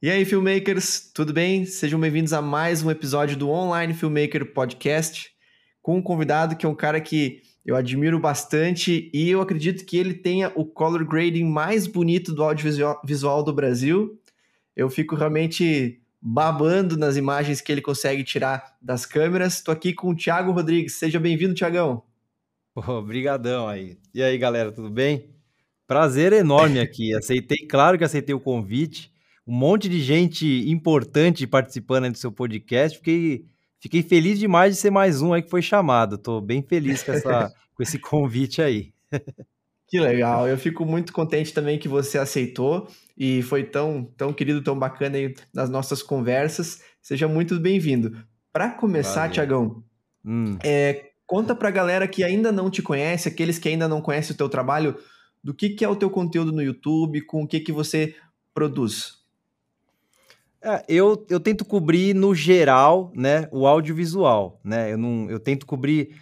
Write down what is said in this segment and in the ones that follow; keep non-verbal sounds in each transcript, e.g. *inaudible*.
E aí, filmmakers, tudo bem? Sejam bem-vindos a mais um episódio do Online Filmmaker Podcast, com um convidado que é um cara que eu admiro bastante e eu acredito que ele tenha o color grading mais bonito do audiovisual do Brasil. Eu fico realmente babando nas imagens que ele consegue tirar das câmeras. Estou aqui com o Thiago Rodrigues. Seja bem-vindo, Thiagão. Obrigadão aí. E aí, galera, tudo bem? Prazer enorme aqui. Aceitei, claro que aceitei o convite um monte de gente importante participando do seu podcast. Fiquei, fiquei feliz demais de ser mais um aí que foi chamado. Estou bem feliz com, essa, *laughs* com esse convite aí. Que legal, eu fico muito contente também que você aceitou e foi tão, tão querido, tão bacana aí nas nossas conversas. Seja muito bem-vindo. Para começar, Tiagão, hum. é, conta para a galera que ainda não te conhece, aqueles que ainda não conhecem o teu trabalho, do que, que é o teu conteúdo no YouTube, com o que, que você produz. É, eu, eu tento cobrir no geral, né, o audiovisual, né? Eu não, eu tento cobrir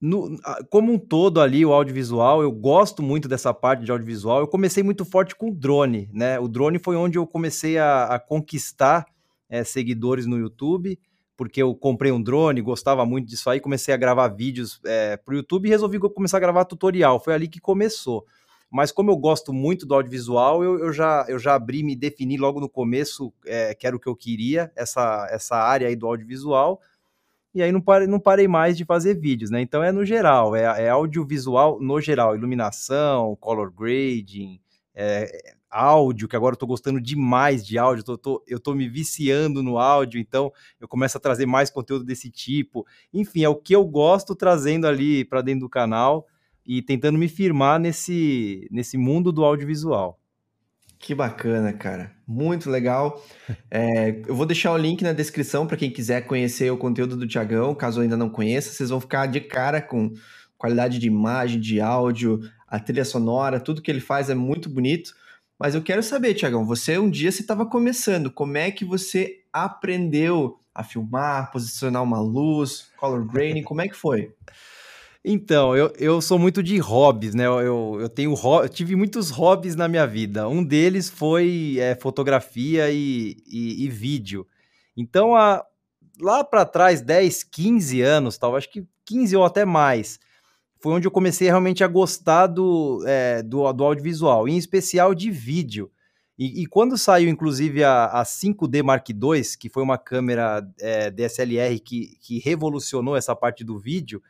no, como um todo ali o audiovisual. Eu gosto muito dessa parte de audiovisual. Eu comecei muito forte com o drone, né? O drone foi onde eu comecei a, a conquistar é, seguidores no YouTube, porque eu comprei um drone, gostava muito disso aí, comecei a gravar vídeos é, para o YouTube e resolvi começar a gravar tutorial. Foi ali que começou. Mas como eu gosto muito do audiovisual, eu, eu, já, eu já abri, me defini logo no começo, é, que era o que eu queria, essa, essa área aí do audiovisual, e aí não parei, não parei mais de fazer vídeos, né? Então é no geral, é, é audiovisual no geral, iluminação, color grading, é, áudio, que agora eu tô gostando demais de áudio, tô, tô, eu tô me viciando no áudio, então eu começo a trazer mais conteúdo desse tipo. Enfim, é o que eu gosto trazendo ali para dentro do canal e tentando me firmar nesse, nesse mundo do audiovisual. Que bacana, cara. Muito legal. É, eu vou deixar o link na descrição para quem quiser conhecer o conteúdo do Tiagão, caso ainda não conheça. Vocês vão ficar de cara com qualidade de imagem, de áudio, a trilha sonora, tudo que ele faz é muito bonito. Mas eu quero saber, Tiagão, você um dia você estava começando, como é que você aprendeu a filmar, posicionar uma luz, color grading, como é que foi? Então, eu, eu sou muito de hobbies, né? Eu, eu tenho eu tive muitos hobbies na minha vida. Um deles foi é, fotografia e, e, e, vídeo. Então, a, lá para trás, 10, 15 anos, tal, acho que 15 ou até mais, foi onde eu comecei realmente a gostar do, é, do, do audiovisual, em especial de vídeo. E, e, quando saiu, inclusive, a, a 5D Mark II, que foi uma câmera é, DSLR que, que revolucionou essa parte do vídeo,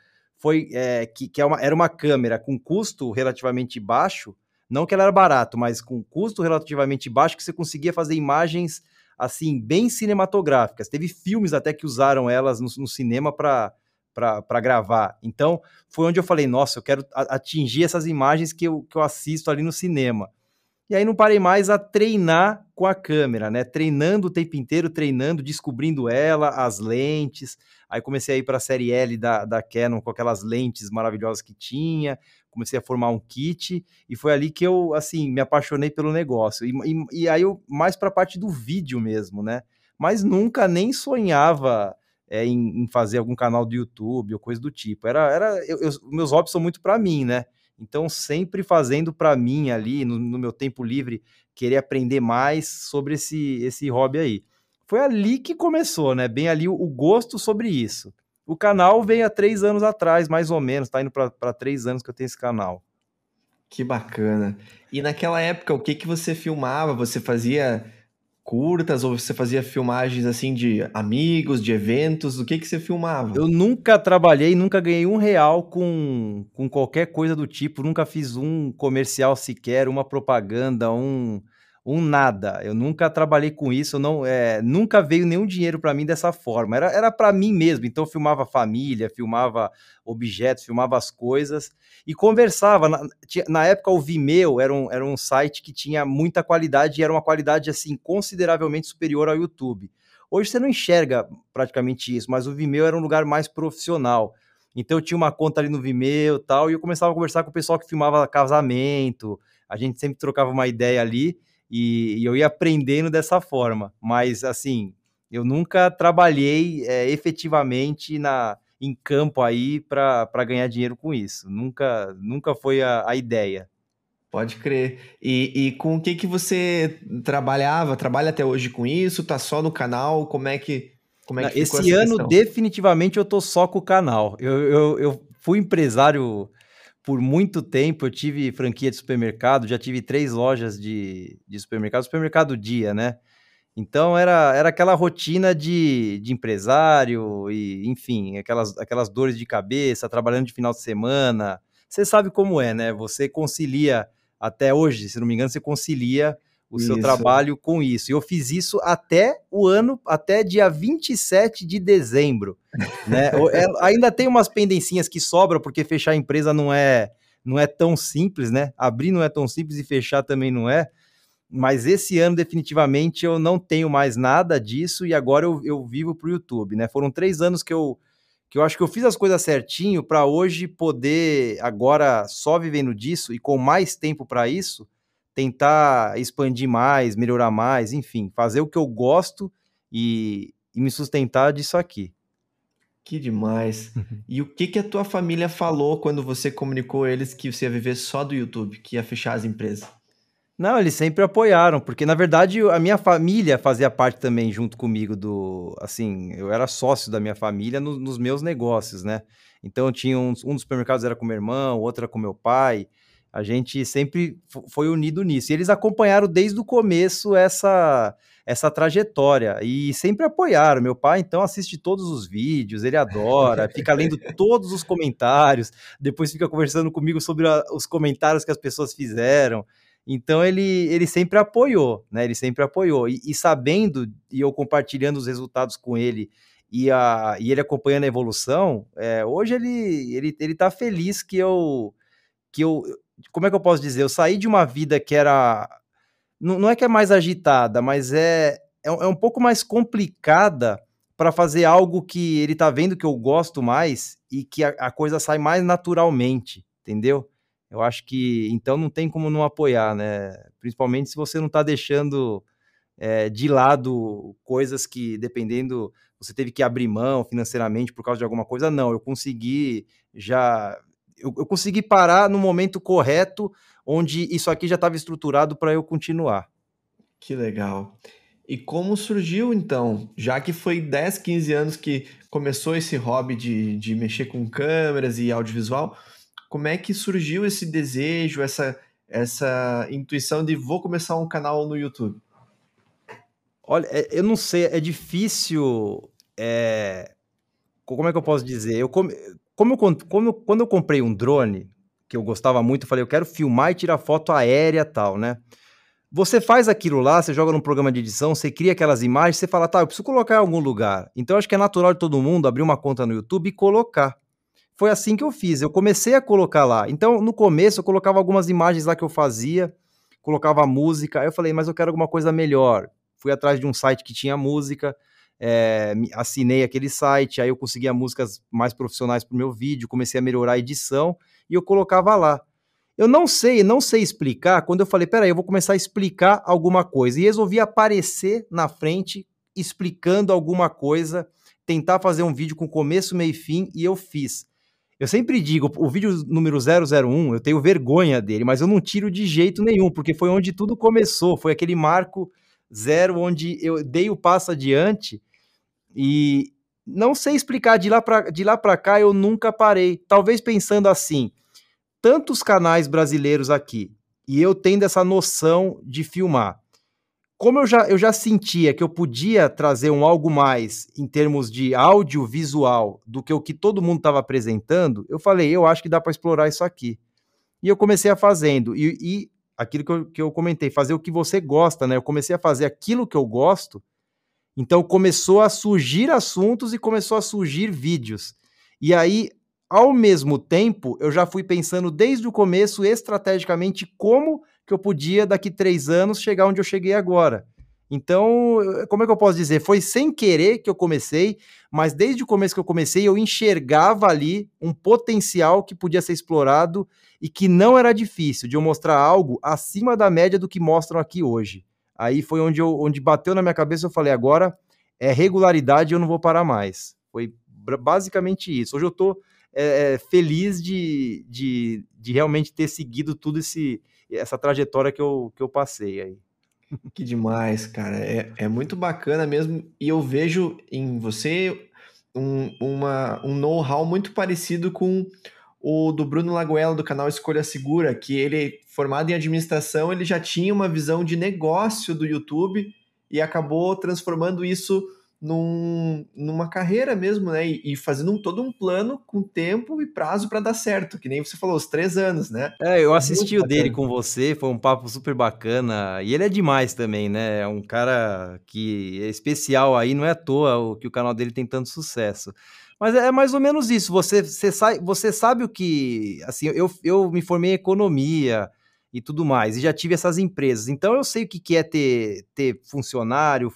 foi é, que, que é era uma câmera com custo relativamente baixo, não que ela era barato, mas com custo relativamente baixo que você conseguia fazer imagens assim bem cinematográficas. Teve filmes até que usaram elas no, no cinema para para gravar. Então, foi onde eu falei, nossa, eu quero atingir essas imagens que eu, que eu assisto ali no cinema. E aí não parei mais a treinar com a câmera, né? Treinando o tempo inteiro, treinando, descobrindo ela, as lentes. Aí comecei a ir para a série L da, da Canon com aquelas lentes maravilhosas que tinha. Comecei a formar um kit e foi ali que eu, assim, me apaixonei pelo negócio. E, e, e aí eu mais para a parte do vídeo mesmo, né? Mas nunca nem sonhava é, em, em, fazer algum canal do YouTube ou coisa do tipo. Era, era eu, eu, meus hobbies são muito para mim, né? Então, sempre fazendo para mim ali, no, no, meu tempo livre, querer aprender mais sobre esse, esse hobby aí. Foi ali que começou, né? Bem ali o, o gosto sobre isso. O canal veio há três anos atrás, mais ou menos, tá indo para três anos que eu tenho esse canal. Que bacana. E naquela época, o que, que você filmava? Você fazia curtas ou você fazia filmagens assim de amigos, de eventos? O que que você filmava? Eu nunca trabalhei, nunca ganhei um real com, com qualquer coisa do tipo, nunca fiz um comercial sequer, uma propaganda, um, um nada. Eu nunca trabalhei com isso, não, é, nunca veio nenhum dinheiro para mim dessa forma. Era, era para mim mesmo. Então eu filmava família, filmava objetos, filmava as coisas e conversava. Na, na época o Vimeo era um, era um site que tinha muita qualidade e era uma qualidade assim consideravelmente superior ao YouTube. Hoje você não enxerga praticamente isso, mas o Vimeo era um lugar mais profissional. Então eu tinha uma conta ali no Vimeo tal, e eu começava a conversar com o pessoal que filmava casamento. A gente sempre trocava uma ideia ali e, e eu ia aprendendo dessa forma. Mas, assim, eu nunca trabalhei é, efetivamente na, em campo aí para ganhar dinheiro com isso. Nunca, nunca foi a, a ideia. Pode crer. E, e com o que que você trabalhava? Trabalha até hoje com isso? Tá só no canal? Como é que como é que Esse ano, questão? definitivamente, eu tô só com o canal. Eu, eu, eu fui empresário por muito tempo. Eu tive franquia de supermercado, já tive três lojas de, de supermercado, supermercado dia, né? Então era, era aquela rotina de, de empresário e, enfim, aquelas, aquelas dores de cabeça, trabalhando de final de semana. Você sabe como é, né? Você concilia, até hoje, se não me engano, você concilia o isso. seu trabalho com isso. E eu fiz isso até o ano, até dia 27 de dezembro. *laughs* Né? É, ainda tem umas pendencinhas que sobram, porque fechar a empresa não é, não é tão simples, né? Abrir não é tão simples e fechar também não é mas esse ano definitivamente eu não tenho mais nada disso e agora eu, eu vivo para o YouTube, né? Foram três anos que eu que eu acho que eu fiz as coisas certinho para hoje poder agora só vivendo disso e com mais tempo para isso tentar expandir mais, melhorar mais, enfim, fazer o que eu gosto e, e me sustentar disso aqui. Que demais. *laughs* E o que que a tua família falou quando você comunicou eles que você ia viver só do YouTube, que ia fechar as empresas? Não, eles sempre apoiaram, porque na verdade a minha família fazia parte também junto comigo do, assim, eu era sócio da minha família no, nos meus negócios, né? Então tinha um, um dos supermercados era com meu irmão, outro era com meu pai. A gente sempre foi unido nisso. E eles acompanharam desde o começo essa essa trajetória e sempre apoiaram. Meu pai então assiste todos os vídeos, ele adora, *laughs* fica lendo todos os comentários, depois fica conversando comigo sobre a, os comentários que as pessoas fizeram. Então ele, ele sempre apoiou, né? Ele sempre apoiou. E, e, sabendo, e eu compartilhando os resultados com ele e, a, e ele acompanhando a evolução, é, hoje ele, ele, ele tá feliz que eu, que eu. Como é que eu posso dizer? Eu saí de uma vida que era. Não, não é que é mais agitada, mas é, é, é um pouco mais complicada para fazer algo que ele tá vendo que eu gosto mais e que a, a coisa sai mais naturalmente, entendeu? eu acho que então não tem como não apoiar, né? Principalmente se você não está deixando é, de lado coisas que, dependendo, você teve que abrir mão financeiramente por causa de alguma coisa. Não, eu consegui já. Eu, eu consegui parar no momento correto, onde isso aqui já estava estruturado para eu continuar. Que legal. E como surgiu então? Já que foi 10, 15 anos que começou esse hobby de, de mexer com câmeras e audiovisual, como é que surgiu esse desejo, essa, essa intuição de vou começar um canal no YouTube? Olha, é, eu não sei, é difícil. É... Como é que eu posso dizer? Eu como, como eu, como, quando eu comprei um drone, que eu gostava muito, eu falei, eu quero filmar e tirar foto aérea tal, né? Você faz aquilo lá, você joga num programa de edição, você cria aquelas imagens, você fala, tá, eu preciso colocar em algum lugar. Então, acho que é natural de todo mundo abrir uma conta no YouTube e colocar foi assim que eu fiz. Eu comecei a colocar lá. Então, no começo, eu colocava algumas imagens lá que eu fazia, colocava música. Aí eu falei, mas eu quero alguma coisa melhor. Fui atrás de um site que tinha música, é, assinei aquele site, aí eu conseguia músicas mais profissionais para o meu vídeo, comecei a melhorar a edição e eu colocava lá. Eu não sei, não sei explicar. Quando eu falei, peraí, eu vou começar a explicar alguma coisa. E resolvi aparecer na frente explicando alguma coisa, tentar fazer um vídeo com começo, meio e fim, e eu fiz. Eu sempre digo, o vídeo número 001, eu tenho vergonha dele, mas eu não tiro de jeito nenhum, porque foi onde tudo começou, foi aquele marco zero onde eu dei o passo adiante e não sei explicar de lá para de lá cá eu nunca parei. Talvez pensando assim, tantos canais brasileiros aqui e eu tendo essa noção de filmar como eu já, eu já sentia que eu podia trazer um algo mais em termos de audiovisual do que o que todo mundo estava apresentando, eu falei, eu acho que dá para explorar isso aqui. E eu comecei a fazendo. E, e aquilo que eu, que eu comentei, fazer o que você gosta, né? Eu comecei a fazer aquilo que eu gosto. Então começou a surgir assuntos e começou a surgir vídeos. E aí, ao mesmo tempo, eu já fui pensando desde o começo estrategicamente como que eu podia, daqui três anos, chegar onde eu cheguei agora. Então, como é que eu posso dizer? Foi sem querer que eu comecei, mas desde o começo que eu comecei, eu enxergava ali um potencial que podia ser explorado e que não era difícil de eu mostrar algo acima da média do que mostram aqui hoje. Aí foi onde, eu, onde bateu na minha cabeça, eu falei, agora é regularidade, eu não vou parar mais. Foi basicamente isso. Hoje eu estou é, é, feliz de, de, de realmente ter seguido tudo esse, essa trajetória que eu, que eu passei aí. Que demais, cara. É, é muito bacana mesmo. E eu vejo em você um, uma, um know-how muito parecido com o do Bruno Lagoela, do canal Escolha Segura, que ele, formado em administração, ele já tinha uma visão de negócio do YouTube e acabou transformando isso num, numa carreira mesmo, né? E, e fazendo um, todo um plano com tempo e prazo para dar certo, que nem você falou, os três anos, né? É, eu assisti Muito o bacana. dele com você, foi um papo super bacana. E ele é demais também, né? É um cara que é especial aí, não é à toa o, que o canal dele tem tanto sucesso. Mas é mais ou menos isso. Você, você, sai, você sabe o que. Assim, eu, eu me formei em economia e tudo mais, e já tive essas empresas. Então eu sei o que é ter, ter funcionário,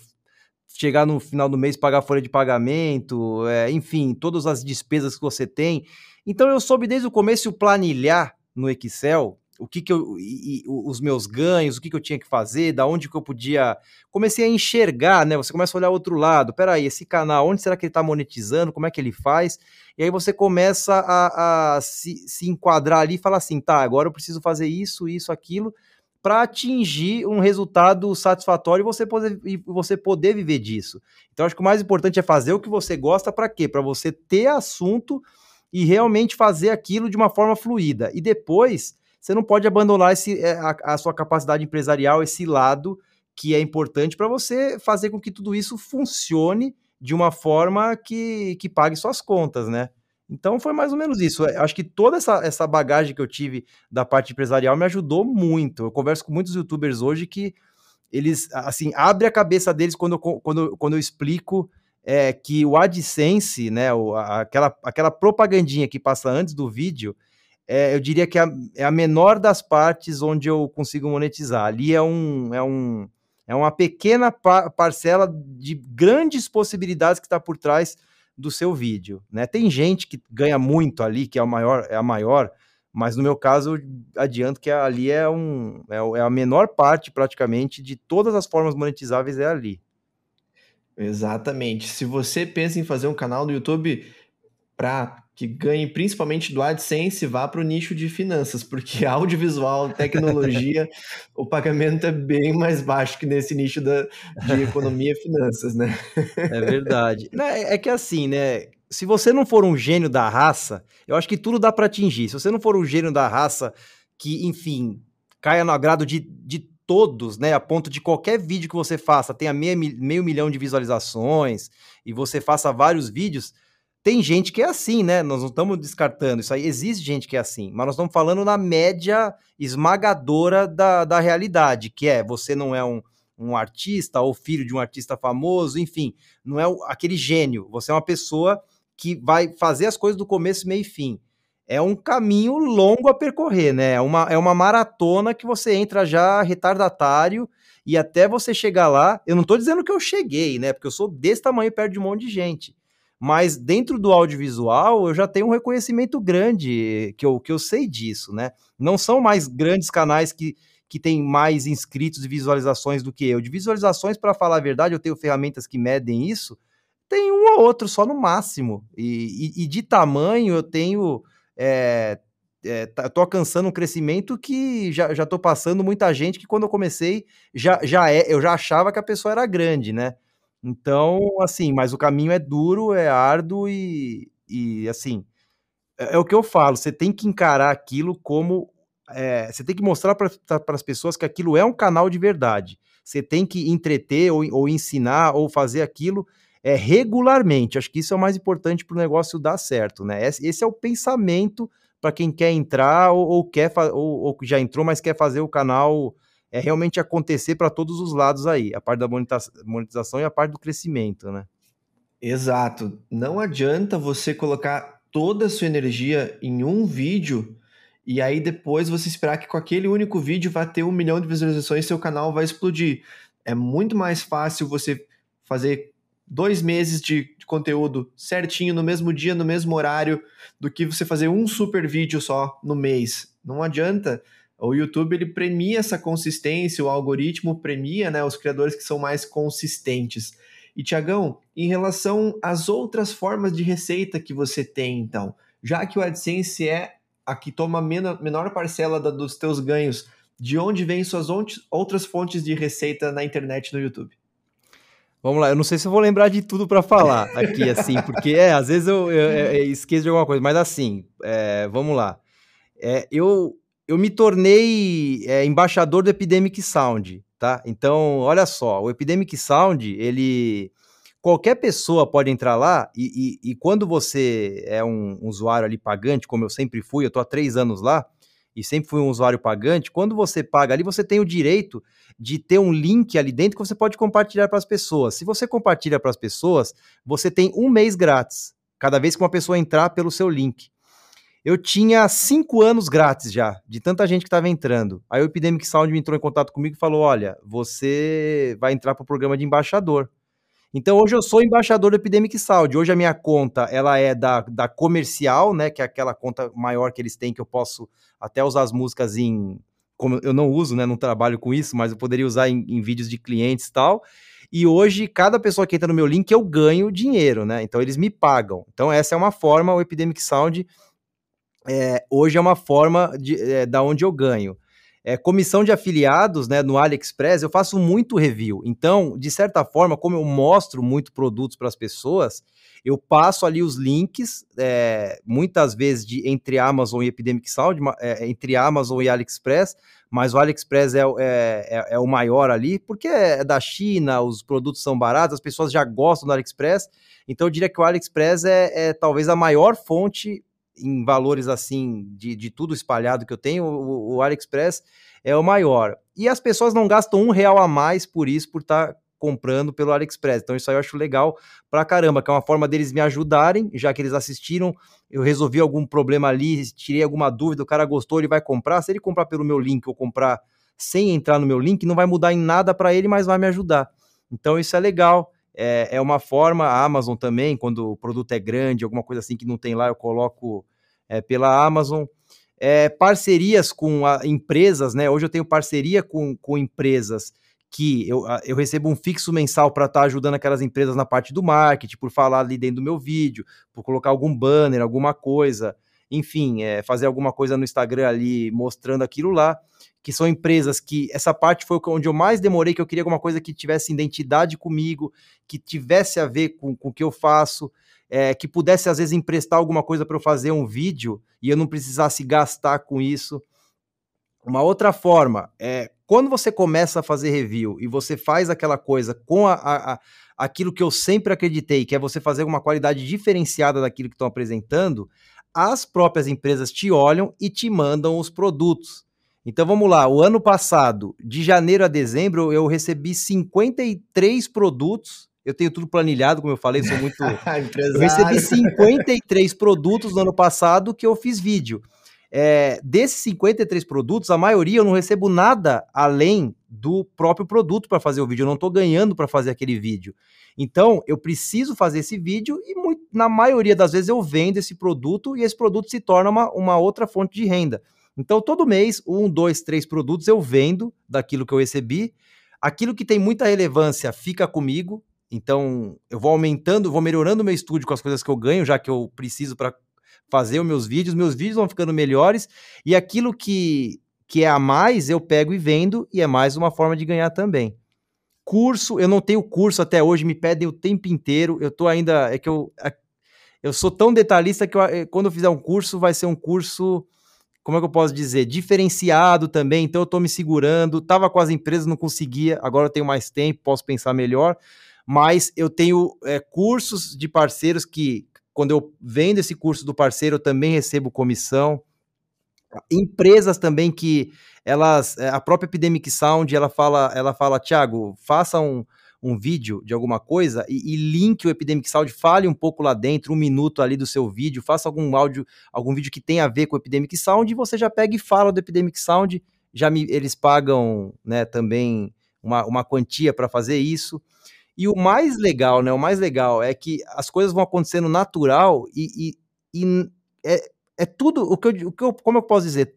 chegar no final do mês, pagar folha de pagamento, é, enfim, todas as despesas que você tem. Então eu soube desde o começo planilhar no Excel o que, que eu, e, e, os meus ganhos, o que, que eu tinha que fazer, da onde que eu podia. Comecei a enxergar, né? Você começa a olhar outro lado. Peraí, esse canal, onde será que ele está monetizando? Como é que ele faz? E aí você começa a, a se, se enquadrar ali e falar assim: tá, agora eu preciso fazer isso, isso, aquilo para atingir um resultado satisfatório e você poder, e você poder viver disso. Então, acho que o mais importante é fazer o que você gosta para quê? Para você ter assunto e realmente fazer aquilo de uma forma fluida. E depois, você não pode abandonar esse, é, a, a sua capacidade empresarial, esse lado que é importante para você fazer com que tudo isso funcione de uma forma que, que pague suas contas, né? Então foi mais ou menos isso. Eu acho que toda essa, essa bagagem que eu tive da parte empresarial me ajudou muito. Eu converso com muitos youtubers hoje que eles, assim, abre a cabeça deles quando eu, quando, quando eu explico é, que o AdSense, né, o, aquela, aquela propagandinha que passa antes do vídeo, é, eu diria que é a, é a menor das partes onde eu consigo monetizar. Ali é um, é um, é uma pequena par parcela de grandes possibilidades que está por trás do seu vídeo, né? Tem gente que ganha muito ali, que é, o maior, é a maior, mas no meu caso, adianto que ali é, um, é, é a menor parte, praticamente, de todas as formas monetizáveis é ali. Exatamente. Se você pensa em fazer um canal no YouTube para que ganhe principalmente do AdSense, vá para o nicho de finanças, porque *laughs* audiovisual, tecnologia, o pagamento é bem mais baixo que nesse nicho da, de *laughs* economia e finanças, né? É verdade. É, é que assim, né? Se você não for um gênio da raça, eu acho que tudo dá para atingir. Se você não for um gênio da raça que, enfim, caia no agrado de, de todos, né? A ponto de qualquer vídeo que você faça tenha meio, meio milhão de visualizações e você faça vários vídeos, tem gente que é assim, né? Nós não estamos descartando isso aí. Existe gente que é assim, mas nós estamos falando na média esmagadora da, da realidade, que é você não é um, um artista ou filho de um artista famoso, enfim, não é aquele gênio. Você é uma pessoa que vai fazer as coisas do começo, meio e fim. É um caminho longo a percorrer, né? É uma, é uma maratona que você entra já retardatário e até você chegar lá. Eu não estou dizendo que eu cheguei, né? Porque eu sou desse tamanho perto de um monte de gente mas dentro do audiovisual eu já tenho um reconhecimento grande, que eu, que eu sei disso, né? Não são mais grandes canais que, que têm mais inscritos e visualizações do que eu. De visualizações, para falar a verdade, eu tenho ferramentas que medem isso, tem um ou outro só no máximo. E, e, e de tamanho eu tenho. É, é, tô alcançando um crescimento que já, já tô passando muita gente que quando eu comecei já, já é, eu já achava que a pessoa era grande, né? Então, assim, mas o caminho é duro, é árduo e, e assim, é, é o que eu falo, você tem que encarar aquilo como. É, você tem que mostrar para as pessoas que aquilo é um canal de verdade. Você tem que entreter ou, ou ensinar ou fazer aquilo é, regularmente. Acho que isso é o mais importante para o negócio dar certo, né? Esse, é o pensamento para quem quer entrar ou, ou quer ou, ou já entrou, mas quer fazer o canal é realmente acontecer para todos os lados aí, a parte da monetização e a parte do crescimento, né? Exato. Não adianta você colocar toda a sua energia em um vídeo e aí depois você esperar que com aquele único vídeo vá ter um milhão de visualizações e seu canal vai explodir. É muito mais fácil você fazer dois meses de, conteúdo certinho no mesmo dia, no mesmo horário, do que você fazer um super vídeo só no mês. Não adianta o YouTube ele premia essa consistência, o algoritmo premia né, os criadores que são mais consistentes. E Tiagão, em relação às outras formas de receita que você tem, então, já que o AdSense é a que toma menor, menor parcela da, dos teus ganhos de onde vêm suas outras fontes de receita na internet no YouTube? Vamos lá, eu não sei se eu vou lembrar de tudo para falar *laughs* aqui, assim, porque é, às vezes eu, eu, eu, esqueço de alguma coisa, mas assim, é, vamos lá. É, eu, eu me tornei é, embaixador do Epidemic Sound, tá? Então, olha só, o Epidemic Sound, ele. Qualquer pessoa pode entrar lá e, e, e quando você é um usuário ali pagante, como eu sempre fui, eu tô há três anos lá, e sempre fui um usuário pagante, quando você paga ali, você tem o direito de ter um link ali dentro que você pode compartilhar para as pessoas. Se você compartilha para as pessoas, você tem um mês grátis, cada vez que uma pessoa entrar pelo seu link. Eu tinha cinco anos grátis já, de tanta gente que estava entrando. Aí o Epidemic Sound entrou em contato comigo e falou: Olha, você vai entrar para o programa de embaixador. Então hoje eu sou embaixador do Epidemic Sound. Hoje a minha conta ela é da, da comercial, né? Que é aquela conta maior que eles têm que eu posso até usar as músicas em. Como eu não uso, né? Não trabalho com isso, mas eu poderia usar em, em vídeos de clientes e tal. E hoje, cada pessoa que entra no meu link, eu ganho dinheiro, né? Então eles me pagam. Então, essa é uma forma, o Epidemic Sound é, hoje é uma forma de, é, da onde eu ganho é, comissão de afiliados né, no AliExpress, eu faço muito review. Então, de certa forma, como eu mostro muito produtos para as pessoas, eu passo ali os links, é, muitas vezes de entre Amazon e Epidemic Sound, é, entre Amazon e AliExpress, mas o AliExpress é, é, é, é, o maior ali, porque é da China, os produtos são baratos, as pessoas já gostam do AliExpress, então eu diria que o AliExpress é, é talvez a maior fonte em valores assim de, de tudo espalhado que eu tenho, o, o AliExpress é o maior. E as pessoas não gastam um real a mais por isso, por estar tá comprando pelo AliExpress. Então isso aí eu acho legal pra caramba, que é uma forma deles me ajudarem, já que eles assistiram, eu resolvi algum problema ali, tirei alguma dúvida, o cara gostou, ele vai comprar. Se ele comprar pelo meu link ou comprar sem entrar no meu link, não vai mudar em nada para ele, mas vai me ajudar. Então isso é legal. É, é uma forma, a Amazon também, quando o produto é grande, alguma coisa assim que não tem lá, eu coloco é, pela Amazon. É, parcerias com a, empresas, né? Hoje eu tenho parceria com, com empresas que eu, eu recebo um fixo mensal para estar tá ajudando aquelas empresas na parte do marketing, por falar ali dentro do meu vídeo, por colocar algum banner, alguma coisa, enfim, é, fazer alguma coisa no Instagram ali mostrando aquilo lá, que são empresas que essa parte foi onde eu mais demorei, que eu queria alguma coisa que tivesse identidade comigo, que tivesse a ver com, com o que eu faço é, que pudesse às vezes emprestar alguma coisa para eu fazer um vídeo e eu não precisasse gastar com isso. Uma outra forma é quando você começa a fazer review e você faz aquela coisa com a, a, a aquilo que eu sempre acreditei, que é você fazer uma qualidade diferenciada daquilo que estão apresentando, as próprias empresas te olham e te mandam os produtos. Então vamos lá, o ano passado, de janeiro a dezembro, eu recebi 53 produtos eu tenho tudo planilhado, como eu falei, sou muito. *laughs* eu recebi 53 produtos no ano passado que eu fiz vídeo. É, desses 53 produtos, a maioria eu não recebo nada além do próprio produto para fazer o vídeo. Eu não estou ganhando para fazer aquele vídeo. Então, eu preciso fazer esse vídeo e muito, na maioria das vezes eu vendo esse produto e esse produto se torna uma, uma outra fonte de renda. Então, todo mês, um, dois, três produtos eu vendo daquilo que eu recebi. Aquilo que tem muita relevância fica comigo, então, eu vou aumentando, vou melhorando o meu estúdio com as coisas que eu ganho, já que eu preciso para fazer os meus vídeos, meus vídeos vão ficando melhores, e aquilo que, que é a mais, eu pego e vendo, e é mais uma forma de ganhar também. Curso, eu não tenho curso até hoje, me pedem o tempo inteiro, eu tô ainda, é que eu, eu sou tão detalhista que eu, eh, quando eu fizer um curso, vai ser um curso como é que eu posso dizer, diferenciado também, então eu tô me segurando, tava com as empresas, não conseguia, agora eu tenho mais tempo, posso pensar melhor, mas eu tenho é, cursos de parceiros que, quando eu vendo esse curso do parceiro, eu também recebo comissão. Empresas também que elas, é, a própria Epidemic Sound, ela fala, ela fala, Thiago, faça um, um vídeo de alguma coisa e, e link o Epidemic Sound, fale um pouco lá dentro, um minuto ali do seu vídeo, faça algum áudio, algum vídeo que tenha a ver com o Epidemic Sound e você já pega e fala do Epidemic Sound, já me, eles pagam, né, também uma, uma quantia para fazer isso. E o mais legal, né? O mais legal é que as coisas vão acontecendo natural e, e, e é, é, tudo o que, eu, o que eu, como eu posso dizer,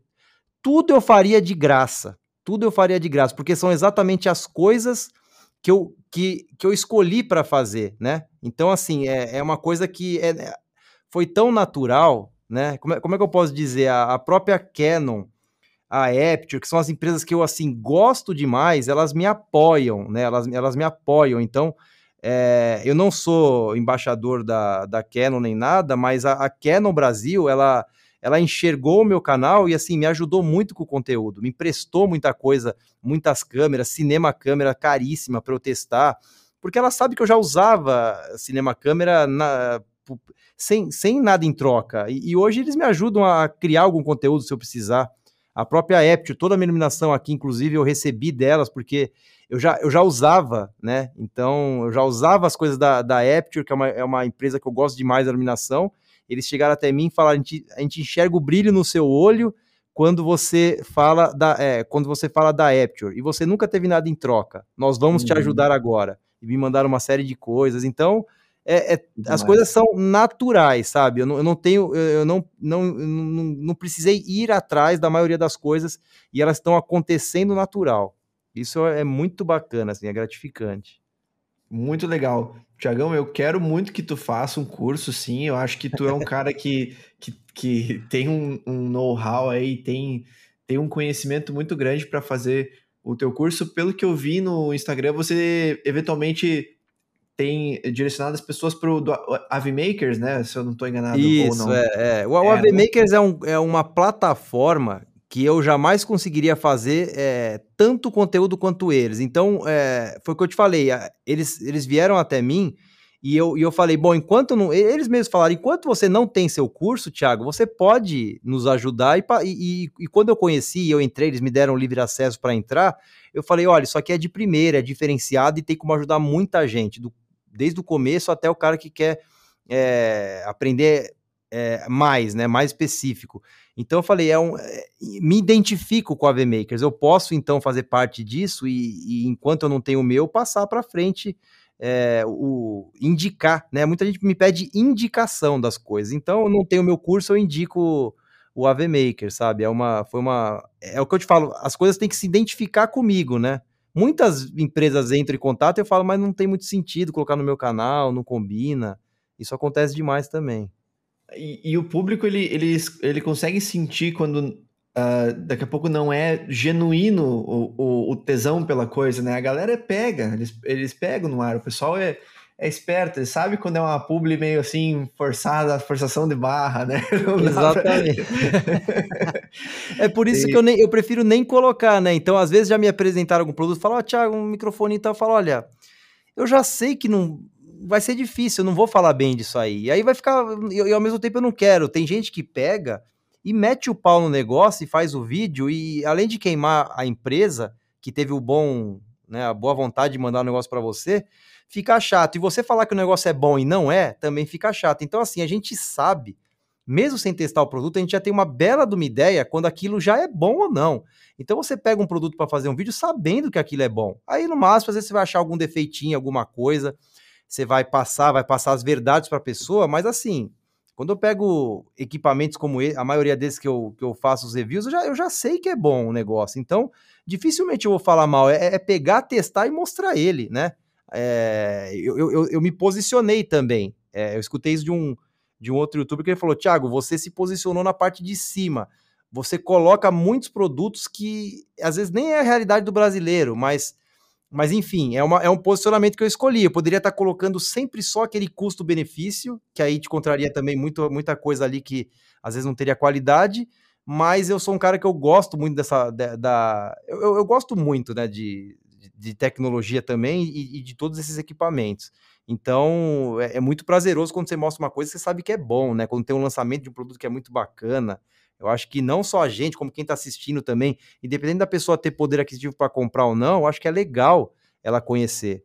tudo eu faria de graça, tudo eu faria de graça, porque são exatamente as coisas que eu, que, que eu escolhi para fazer, né? Então, assim, é, é uma coisa que é, é, foi tão natural, né? Como é, como é que eu posso dizer? A, a própria Canon, a Apture, que são as empresas que eu assim gosto demais, elas me apoiam, né? Elas, elas me apoiam. Então, é, eu não sou embaixador da, da Canon nem nada, mas a, a Canon Brasil, ela, ela enxergou o meu canal e assim me ajudou muito com o conteúdo, me emprestou muita coisa, muitas câmeras, cinema câmera caríssima para eu testar, porque ela sabe que eu já usava cinema câmera na, sem, sem nada em troca. E, e, hoje eles me ajudam a criar algum conteúdo se eu precisar. A própria Aptio, toda a minha iluminação aqui, inclusive, eu recebi delas, porque eu já, eu já usava, né? Então, eu já usava as coisas da, da Apture, que é uma, é uma empresa que eu gosto demais da iluminação. Eles chegaram até mim e falaram: a gente, a gente enxerga o brilho no seu olho quando você fala da, é, quando você fala da Apture e você nunca teve nada em troca. Nós vamos uhum. te ajudar agora. E me mandaram uma série de coisas. Então, é, é, as coisas são naturais, sabe? Eu não, eu não tenho, eu não, não, não, não precisei ir atrás da maioria das coisas e elas estão acontecendo natural. Isso é muito bacana, assim, é gratificante. Muito legal. Tiagão, eu quero muito que tu faça um curso, sim. Eu acho que tu é um *laughs* cara que, que, que tem um, um know-how aí, tem, tem um conhecimento muito grande para fazer o teu curso. Pelo que eu vi no Instagram, você eventualmente tem direcionado as pessoas para o AviMakers, né? Se eu não estou enganado Isso, ou não. É, é. O, é, AviMakers é, um, é uma plataforma que eu jamais conseguiria fazer é, tanto conteúdo quanto eles. Então, é, foi o que eu te falei, eles, eles vieram até mim e eu, e eu falei, bom, enquanto não. Eles mesmos falaram, enquanto você não tem seu curso, Thiago, você pode nos ajudar. E, e, e quando eu conheci, eu entrei, eles me deram livre acesso para entrar, eu falei, olha, isso aqui é de primeira, é diferenciado e tem como ajudar muita gente, do, desde o começo até o cara que quer é, aprender é, mais, né, mais específico. Então eu falei, é um, é, me identifico com a VMakers, eu posso então fazer parte disso e, e enquanto eu não tenho o meu, passar para frente, é, o indicar, né? Muita gente me pede indicação das coisas. Então eu não tenho meu curso, eu indico o AV Maker, sabe? É uma, foi uma, é o que eu te falo, as coisas têm que se identificar comigo, né? Muitas empresas entram em contato e eu falo, mas não tem muito sentido colocar no meu canal, não combina. Isso acontece demais também. E, e, o público, ele, ele, ele consegue sentir quando uh, daqui a pouco não é genuíno o, o, o, tesão pela coisa, né? A galera pega, eles, eles pegam no ar, o pessoal é, é esperto, ele sabe quando é uma publi meio assim, forçada, forçação de barra, né? *laughs* Exatamente. *laughs* é por isso que eu, nem, eu prefiro nem colocar, né? Então, às vezes já me apresentaram algum produto, falam, ó, oh, Thiago, um microfone e tal, eu falo, olha, eu já sei que não vai ser difícil, eu não vou falar bem disso aí. E aí vai ficar. E, ao mesmo tempo eu não quero. Tem gente que pega e mete o pau no negócio e faz o vídeo, e além de queimar a empresa, que teve o bom, né, a boa vontade de mandar o negócio para você, fica chato. E você falar que o negócio é bom e não é, também fica chato. Então, assim, a gente sabe, mesmo sem testar o produto, a gente já tem uma bela de uma ideia quando aquilo já é bom ou não. Então você pega um produto para fazer um vídeo sabendo que aquilo é bom. Aí, no máximo, às vezes você vai achar algum defeitinho, alguma coisa você vai passar, vai passar as verdades para a pessoa, mas assim, quando eu pego equipamentos como ele, a maioria desses que eu, que eu faço os reviews, eu já, eu já sei que é bom o negócio. Então, dificilmente eu vou falar mal. É, é pegar, testar e mostrar ele, né? É, eu, eu, eu, me posicionei também. É, eu escutei isso de um, de um outro youtuber que ele falou: Thiago, você se posicionou na parte de cima. Você coloca muitos produtos que às vezes nem é a realidade do brasileiro, mas mas enfim, é, uma, é um posicionamento que eu escolhi. Eu poderia estar colocando sempre só aquele custo-benefício, que aí te contraria também muito, muita coisa ali que às vezes não teria qualidade, mas eu sou um cara que eu gosto muito dessa. Da, da eu, eu, gosto muito né, de, de tecnologia também e, e de todos esses equipamentos. Então é, é, muito prazeroso quando você mostra uma coisa que você sabe que é bom, né? Quando tem um lançamento de um produto que é muito bacana. Eu acho que não só a gente, como quem está assistindo também, independente da pessoa ter poder aquisitivo para comprar ou não, eu acho que é legal ela conhecer.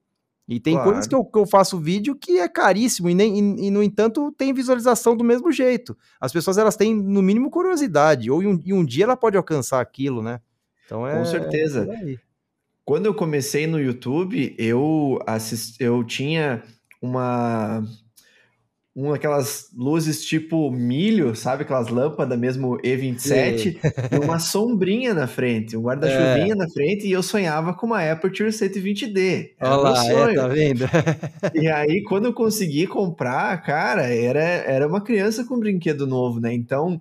E tem claro. coisas que eu, que eu, faço vídeo que é caríssimo e, nem, e, e, no entanto, tem visualização do mesmo jeito. As pessoas elas têm, no mínimo, curiosidade, ou em um, em um dia ela pode alcançar aquilo, né? Então é. Com certeza. É Quando eu comecei no YouTube, eu, assist, eu tinha uma uma daquelas luzes tipo milho, sabe? Aquelas lâmpadas mesmo E27, e uma *laughs* sombrinha na frente, um guarda-chuvinha é. na frente, e eu sonhava com uma Aperture 120D. Olha lá, é, tá vendo? e aí, quando eu consegui comprar, cara, era, era uma criança com um brinquedo novo, né? Então,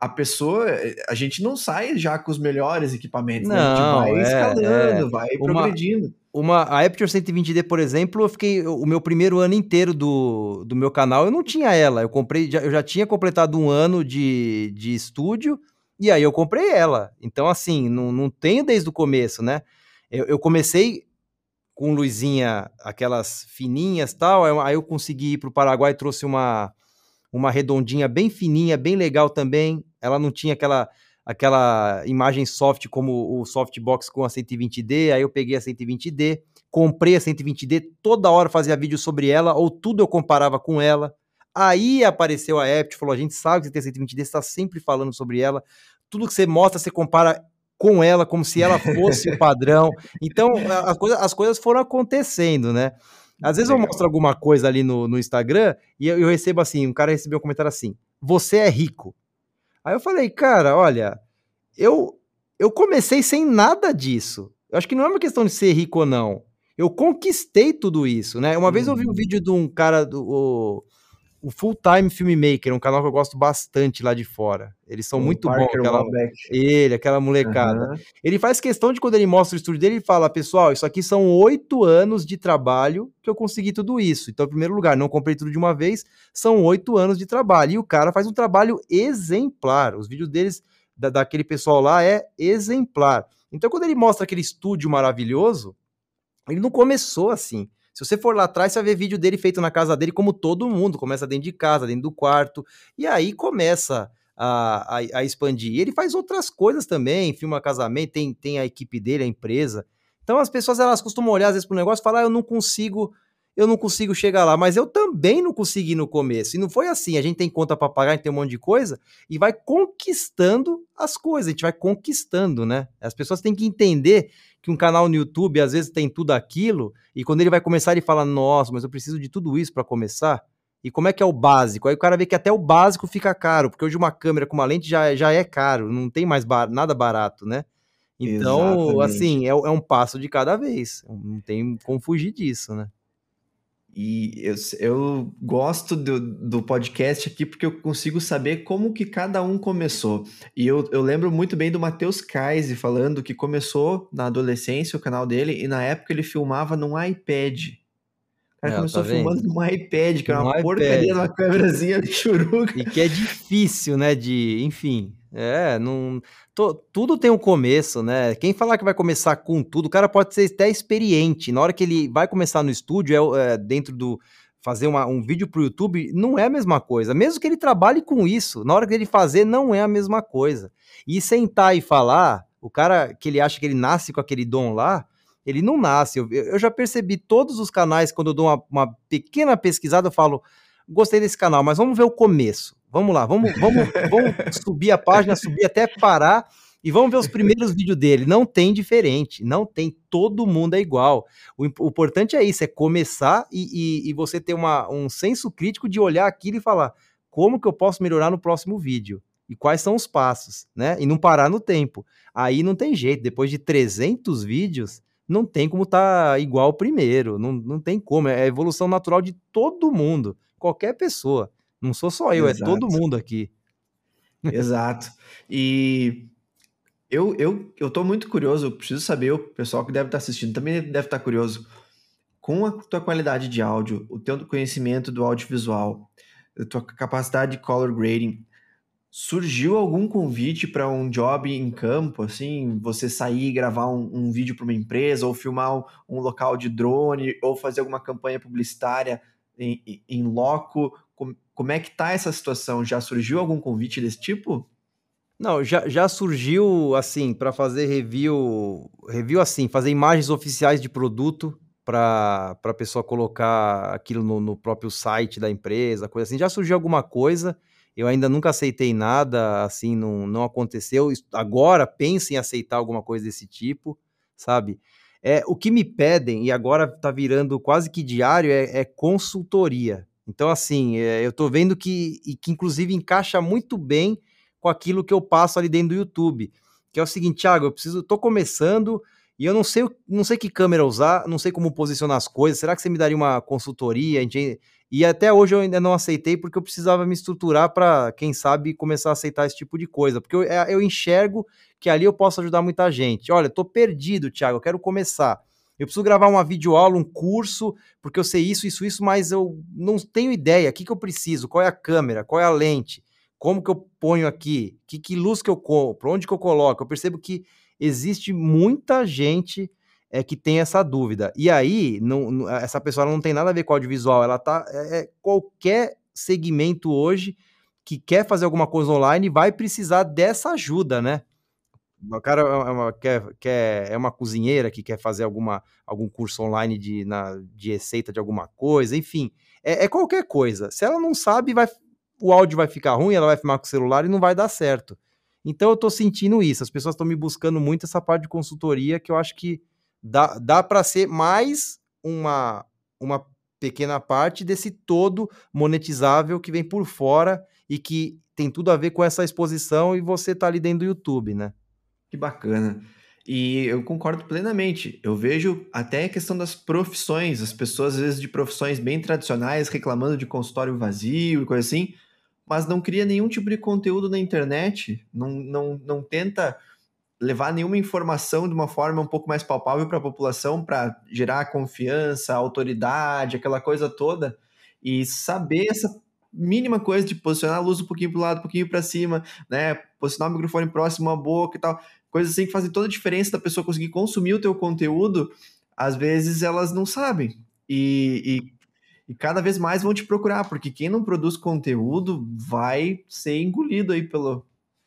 a pessoa, a gente não sai já com os melhores equipamentos, não, né? A gente vai é, escalando, é. vai uma, progredindo. Uma, a Aperture 120D, por exemplo, eu fiquei o meu primeiro ano inteiro do, do meu canal, eu não tinha ela. Eu comprei, já, eu já tinha completado um ano de, de estúdio e aí eu comprei ela. Então, assim, não, não tenho desde o começo, né? Eu, eu comecei com luzinha, aquelas fininhas tal, aí eu consegui ir para o Paraguai, trouxe uma, uma redondinha bem fininha, bem legal também. Ela não tinha aquela aquela imagem soft como o softbox com a 120D, aí eu peguei a 120D, comprei a 120D, toda hora fazia vídeo sobre ela, ou tudo eu comparava com ela. Aí apareceu a Apt, falou: a gente sabe que você tem 120D, você está sempre falando sobre ela. Tudo que você mostra, você compara com ela, como se ela fosse o padrão. *laughs* Então, as coisas, as coisas foram acontecendo, né? Às vezes Legal. eu mostro alguma coisa ali no, no Instagram e eu, eu, recebo assim: um cara recebeu um comentário assim: você é rico. Aí eu falei, cara, olha, eu, eu comecei sem nada disso. Eu acho que não é uma questão de ser rico ou não. Eu conquistei tudo isso, né? Uma uhum. vez eu vi um uhum. vídeo de um cara do. O, o Full Time Filmmaker, um canal que eu gosto bastante lá de fora. Eles são o muito bons. Aquela, ele, aquela molecada. Uhum. Ele faz questão de quando ele mostra o estúdio dele, ele fala: pessoal, isso aqui são oito anos de trabalho que eu consegui tudo isso. Então, em primeiro lugar, não comprei tudo de uma vez, são oito anos de trabalho. E o cara faz um trabalho exemplar. Os vídeos deles, da, daquele pessoal lá, é exemplar. Então, quando ele mostra aquele estúdio maravilhoso, ele não começou assim. Se você for lá atrás, você vai ver vídeo dele feito na casa dele, como todo mundo, começa dentro de casa, dentro do quarto, e aí começa a, a, a expandir. E ele faz outras coisas também, filma casamento, tem, tem a equipe dele, a empresa. Então as pessoas elas costumam olhar às vezes para o negócio e falar: ah, eu não consigo, eu não consigo chegar lá, mas eu também não consegui no começo. E não foi assim. A gente tem conta para pagar, a gente tem um monte de coisa e vai conquistando as coisas, a gente vai conquistando, né? As pessoas têm que entender que um canal no YouTube às vezes tem tudo aquilo, e quando ele vai começar, ele fala: Nossa, mas eu preciso de tudo isso para começar. E como é que é o básico? Aí o cara vê que até o básico fica caro, porque hoje uma câmera com uma lente já, já é caro, não tem mais bar nada barato, né? Então, Exatamente. assim, é, é um passo de cada vez. Não tem como fugir disso, né? E eu, eu gosto do, do podcast aqui porque eu consigo saber como que cada um começou. E eu, eu lembro muito bem do Matheus Kaise falando que começou na adolescência o canal dele e na época ele filmava num iPad. O cara é, começou tá filmando num iPad, que era uma iPad. porcaria, uma câmerazinha *laughs* de churuca. E que é difícil, né, de... Enfim, é, não tudo tem um começo, né? Quem falar que vai começar com tudo, o cara pode ser até experiente. Na hora que ele vai começar no estúdio, é, é dentro do fazer uma, um vídeo para o YouTube, não é a mesma coisa. Mesmo que ele trabalhe com isso, na hora que ele fazer, não é a mesma coisa. E sentar e falar, o cara que ele acha que ele nasce com aquele dom lá, ele não nasce. Eu, eu já percebi todos os canais, quando eu dou uma, uma pequena pesquisada, eu falo, gostei desse canal, mas vamos ver o começo. Vamos lá, vamos, vamos, *laughs* vamos subir a página, subir até parar e vamos ver os primeiros vídeos dele. Não tem diferente, não tem. Todo mundo é igual. O, o importante é isso, é começar e, e, e, você ter uma, um senso crítico de olhar aquilo e falar como que eu posso melhorar no próximo vídeo e quais são os passos, né? E não parar no tempo. Aí não tem jeito. Depois de 300 vídeos, não tem como estar tá igual ao primeiro. Não, não tem como. É a evolução natural de todo mundo, qualquer pessoa. Não sou só eu, Exato. é todo mundo aqui. Exato. E eu, eu, eu tô muito curioso, eu preciso saber, o pessoal que deve estar assistindo também deve estar curioso. Com a tua qualidade de áudio, o teu conhecimento do audiovisual, a tua capacidade de color grading, surgiu algum convite para um job em campo, assim, você sair e gravar um, um vídeo para uma empresa, ou filmar um, um, local de drone, ou fazer alguma campanha publicitária em, em, em loco? Como é que tá essa situação? Já surgiu algum convite desse tipo? Não, já, já surgiu assim para fazer review, review assim, fazer imagens oficiais de produto para a pessoa colocar aquilo no, no, próprio site da empresa, coisa assim. Já surgiu alguma coisa, eu ainda nunca aceitei nada, assim, não, não aconteceu. Agora pense em aceitar alguma coisa desse tipo, sabe? É, o que me pedem, e agora está virando quase que diário, é, é consultoria. Então, assim, é, eu estou vendo que, e que inclusive encaixa muito bem com aquilo que eu passo ali dentro do YouTube. Que é o seguinte, Thiago, eu preciso, estou começando E eu não sei, não sei que câmera usar, não sei como posicionar as coisas. Será que você me daria uma consultoria? E até hoje eu ainda não aceitei porque eu precisava me estruturar para, quem sabe, começar a aceitar esse tipo de coisa. Porque eu, é, eu enxergo que ali eu posso ajudar muita gente. Olha, estou perdido, Thiago, eu quero começar. Eu preciso gravar uma videoaula, um curso, porque eu sei isso, isso, isso, mas eu não tenho ideia. O que, que eu preciso? Qual é a câmera? Qual é a lente? Como que eu ponho aqui? Que, que luz que eu compro? Onde que eu coloco? Eu percebo que existe muita gente é, que tem essa dúvida. E aí, não, não, essa pessoa não tem nada a ver com audiovisual, ela tá. É, é, qualquer segmento hoje que quer fazer alguma coisa online vai precisar dessa ajuda, né? O cara é uma, quer, quer, é uma cozinheira que quer fazer alguma, algum curso online de, na, de receita de alguma coisa, enfim, é, é qualquer coisa. Se ela não sabe, vai, o áudio vai ficar ruim, ela vai filmar com o celular e não vai dar certo. Então eu tô sentindo isso. As pessoas estão me buscando muito essa parte de consultoria que eu acho que dá, dá para ser mais uma, uma pequena parte desse todo monetizável que vem por fora e que tem tudo a ver com essa exposição e você tá ali dentro do YouTube, né? Que bacana. E eu concordo plenamente. Eu vejo até a questão das profissões, as pessoas, às vezes, de profissões bem tradicionais, reclamando de consultório vazio e coisa assim mas não cria nenhum tipo de conteúdo na internet, não, não, não tenta levar nenhuma informação de uma forma um pouco mais palpável para a população para gerar confiança, autoridade, aquela coisa toda, e saber essa mínima coisa de posicionar a luz um pouquinho para o lado, um pouquinho para cima, né? Posicionar o microfone próximo à boca e tal. Coisas assim que fazem toda a diferença da pessoa conseguir consumir o teu conteúdo, às vezes elas não sabem. E, e e cada vez mais vão te procurar, porque quem não produz conteúdo vai ser engolido aí pelo,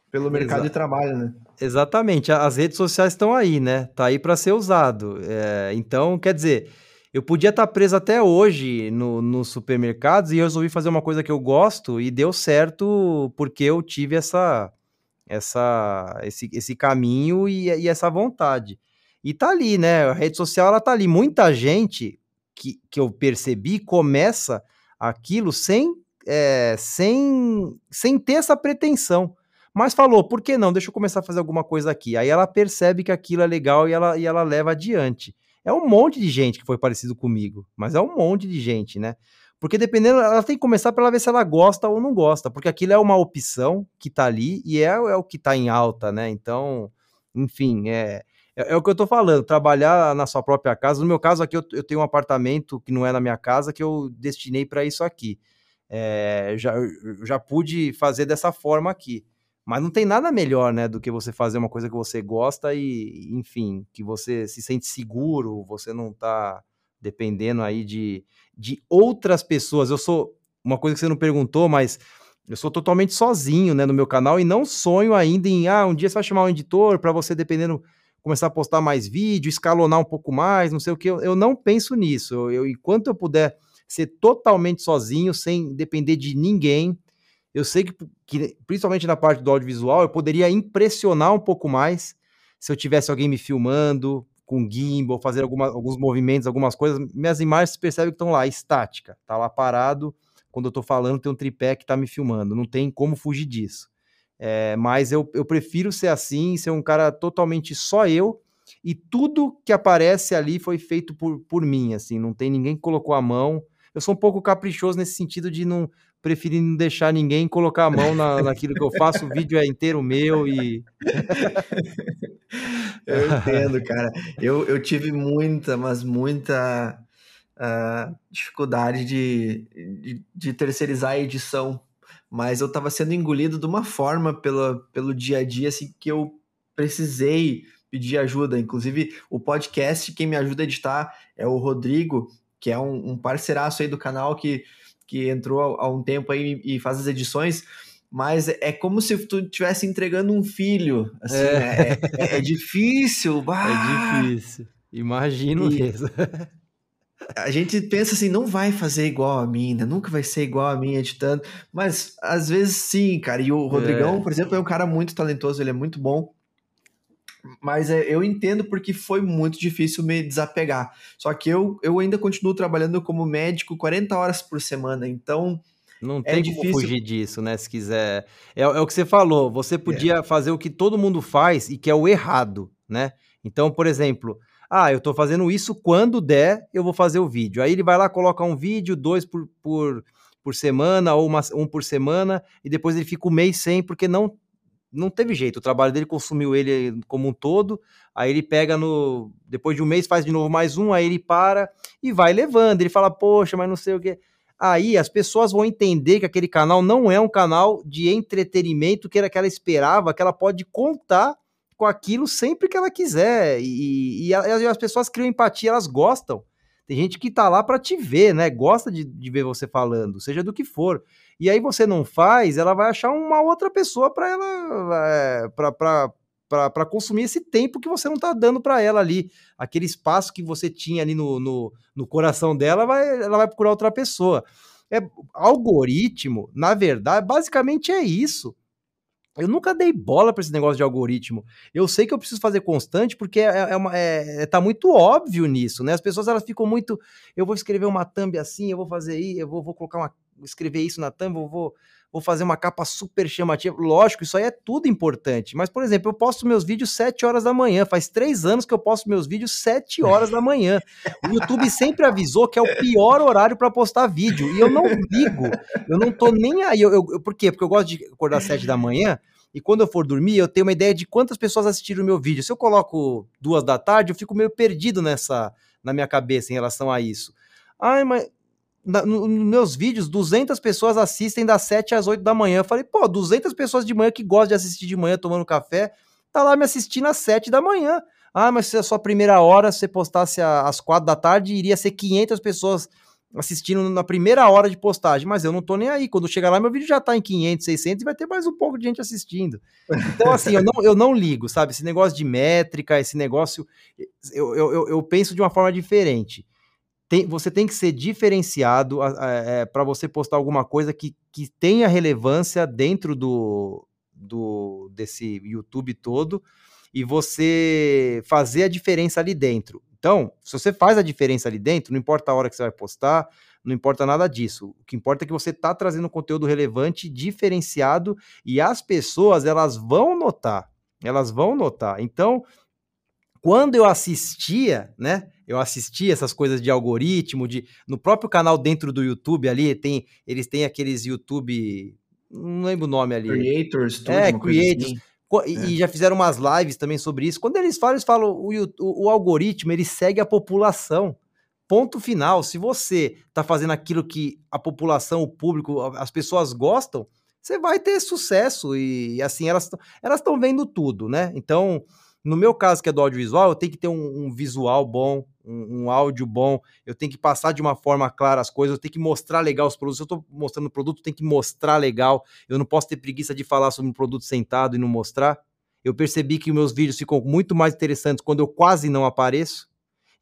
pelo mercado Exa de trabalho, né? Exatamente, as redes sociais estão aí, né? Tá aí para ser usado. É, então, quer dizer, eu podia estar tá preso até hoje no, nos supermercados e eu resolvi fazer uma coisa que eu gosto e deu certo porque eu tive essa, essa, esse, esse caminho e, e essa vontade. E tá ali, né? A rede social ela tá ali. Muita gente que, que eu percebi começa aquilo sem, é, sem, sem ter essa pretensão. Mas falou, por que não? Deixa eu começar a fazer alguma coisa aqui. Aí ela percebe que aquilo é legal e ela, e ela leva adiante. É um monte de gente que foi parecido comigo, mas é um monte de gente, né? Porque dependendo, ela tem que começar para ver se ela gosta ou não gosta, porque aquilo é uma opção que tá ali e é, é o que tá em alta, né? Então, enfim, é, é, é, o que eu tô falando, trabalhar na sua própria casa. No meu caso aqui, eu, eu tenho um apartamento que não é na minha casa, que eu destinei para isso aqui. É, já, já pude fazer dessa forma aqui. Mas não tem nada melhor, né, do que você fazer uma coisa que você gosta e, enfim, que você se sente seguro, você não tá dependendo aí de, de outras pessoas. Eu sou, uma coisa que você não perguntou, mas eu sou totalmente sozinho, né, no meu canal e não sonho ainda em, ah, um dia você vai chamar um editor para você, dependendo começar a postar mais vídeo, escalonar um pouco mais, não sei o que. Eu, eu não penso nisso. Eu, eu, enquanto eu puder ser totalmente sozinho, sem depender de ninguém, eu sei que, que, principalmente na parte do audiovisual, eu poderia impressionar um pouco mais se eu tivesse alguém me filmando com gimbal, fazer alguma, alguns movimentos, algumas coisas. Minhas imagens percebem que estão lá, estática, tá lá parado. Quando eu tô falando, tem um tripé que tá me filmando. Não tem como fugir disso. É, mas eu, eu prefiro ser assim, ser um cara totalmente só eu, e tudo que aparece ali foi feito por, por mim, assim, não tem ninguém que colocou a mão. Eu sou um pouco caprichoso nesse sentido de não preferir não deixar ninguém colocar a mão na, *laughs* naquilo que eu faço, o vídeo é inteiro meu e. *laughs* eu entendo, cara. Eu, eu tive muita, mas muita uh, dificuldade de, de, de terceirizar a edição mas eu estava sendo engolido de uma forma pela, pelo dia a dia assim, que eu precisei pedir ajuda. Inclusive, o podcast, quem me ajuda a editar é o Rodrigo, que é um, um parceiraço aí do canal que, que entrou há um tempo aí e faz as edições. Mas é como se tu estivesse entregando um filho. Assim, é. Né? É, é, é, difícil. *laughs* Bah! É difícil. Imagino e, mesmo. *laughs* a gente pensa assim, não vai fazer igual a mim, né? Nunca vai ser igual a mim editando. Mas às vezes sim, cara. E o Rodrigão, é. por exemplo, é um cara muito talentoso, ele é muito bom. Mas é, eu entendo porque foi muito difícil me desapegar. Só que eu, eu ainda continuo trabalhando como médico 40 horas por semana, então. Não é tem é difícil. como fugir disso, né? Se quiser. É, é o que você falou, você podia é. fazer o que todo mundo faz e que é o errado, né? Então, por exemplo, ah, eu estou fazendo isso quando der, eu vou fazer o vídeo. Aí ele vai lá, coloca um vídeo, dois por, por, por semana, ou uma, um por semana, e depois ele fica um mês sem, porque não não teve jeito, o trabalho dele consumiu ele como um todo, aí ele pega no. Depois de um mês, faz de novo mais um, aí ele para e vai levando. Ele fala, poxa, mas não sei o que. Aí as pessoas vão entender que aquele canal não é um canal de entretenimento que era que ela esperava, que ela pode contar com aquilo sempre que ela quiser. E, e, e as pessoas criam empatia, elas gostam. Tem gente que tá lá para te ver, né? Gosta de, de ver você falando, seja do que for e aí você não faz, ela vai achar uma outra pessoa para ela é, para consumir esse tempo que você não está dando para ela ali. Aquele espaço que você tinha ali no, no, no, coração dela, vai, ela vai procurar outra pessoa. É, algoritmo, na verdade, basicamente é isso. Eu nunca dei bola para esse negócio de algoritmo. Eu sei que eu preciso fazer constante porque é, é, uma, é, tá muito óbvio nisso, né? As pessoas elas ficam muito. Eu vou escrever uma thumb assim, eu vou fazer aí, eu vou, vou colocar uma escrever isso na thumb, vou, vou fazer uma capa super chamativa. Lógico, isso aí é tudo importante. Mas, por exemplo, eu posto meus vídeos 7 horas da manhã. Faz três anos que eu posto meus vídeos 7 horas da manhã. O YouTube sempre avisou que é o pior horário para postar vídeo. E eu não ligo. Eu não tô nem aí. Eu, eu, por quê? Porque eu gosto de acordar às 7 da manhã. E quando eu for dormir, eu tenho uma ideia de quantas pessoas assistiram o meu vídeo. Se eu coloco duas da tarde, eu fico meio perdido nessa na minha cabeça em relação a isso. Ai, mas nos meus vídeos, 200 pessoas assistem das 7 às 8 da manhã. Eu falei, pô, 200 pessoas de manhã que gostam de assistir de manhã tomando café, tá lá me assistindo às 7 da manhã. Ah, mas se a sua primeira hora, você postasse às 4 da tarde, iria ser 500 pessoas assistindo na primeira hora de postagem, mas eu não tô nem aí. Quando chegar lá, meu vídeo já tá em 500, 600 e vai ter mais um pouco de gente assistindo. Então, assim, eu não, eu não ligo, sabe? Esse negócio de métrica, esse negócio, eu, eu, eu penso de uma forma diferente tem, você tem que ser diferenciado é, para você postar alguma coisa que, que tenha relevância dentro do, do desse YouTube todo e você fazer a diferença ali dentro. Então, se você faz a diferença ali dentro, não importa a hora que você vai postar, não importa nada disso. O que importa é que você está trazendo conteúdo relevante, diferenciado, e as pessoas elas vão notar. Elas vão notar. Então, quando eu assistia, né? Eu assistia essas coisas de algoritmo, de no próprio canal dentro do YouTube ali tem, eles têm aqueles YouTube, não lembro o nome ali. Creators, tudo, é, creators. Assim. E, é. e, já fizeram umas lives também sobre isso. Quando eles falam, eles falam o, o, o algoritmo ele segue a população. Ponto final. Se você está fazendo aquilo que a população, o público, as pessoas gostam, você vai ter sucesso. E, e assim, elas elas estão vendo tudo, né? Então, no meu caso, que é do audiovisual, eu tenho que ter um, um visual bom, um, um, áudio bom, eu tenho que passar de uma forma clara as coisas, eu tenho que mostrar legal os produtos. Se eu estou mostrando o produto, tenho que mostrar legal. Eu não posso ter preguiça de falar sobre um produto sentado e não mostrar. Eu percebi que meus vídeos ficam muito mais interessantes quando eu quase não apareço.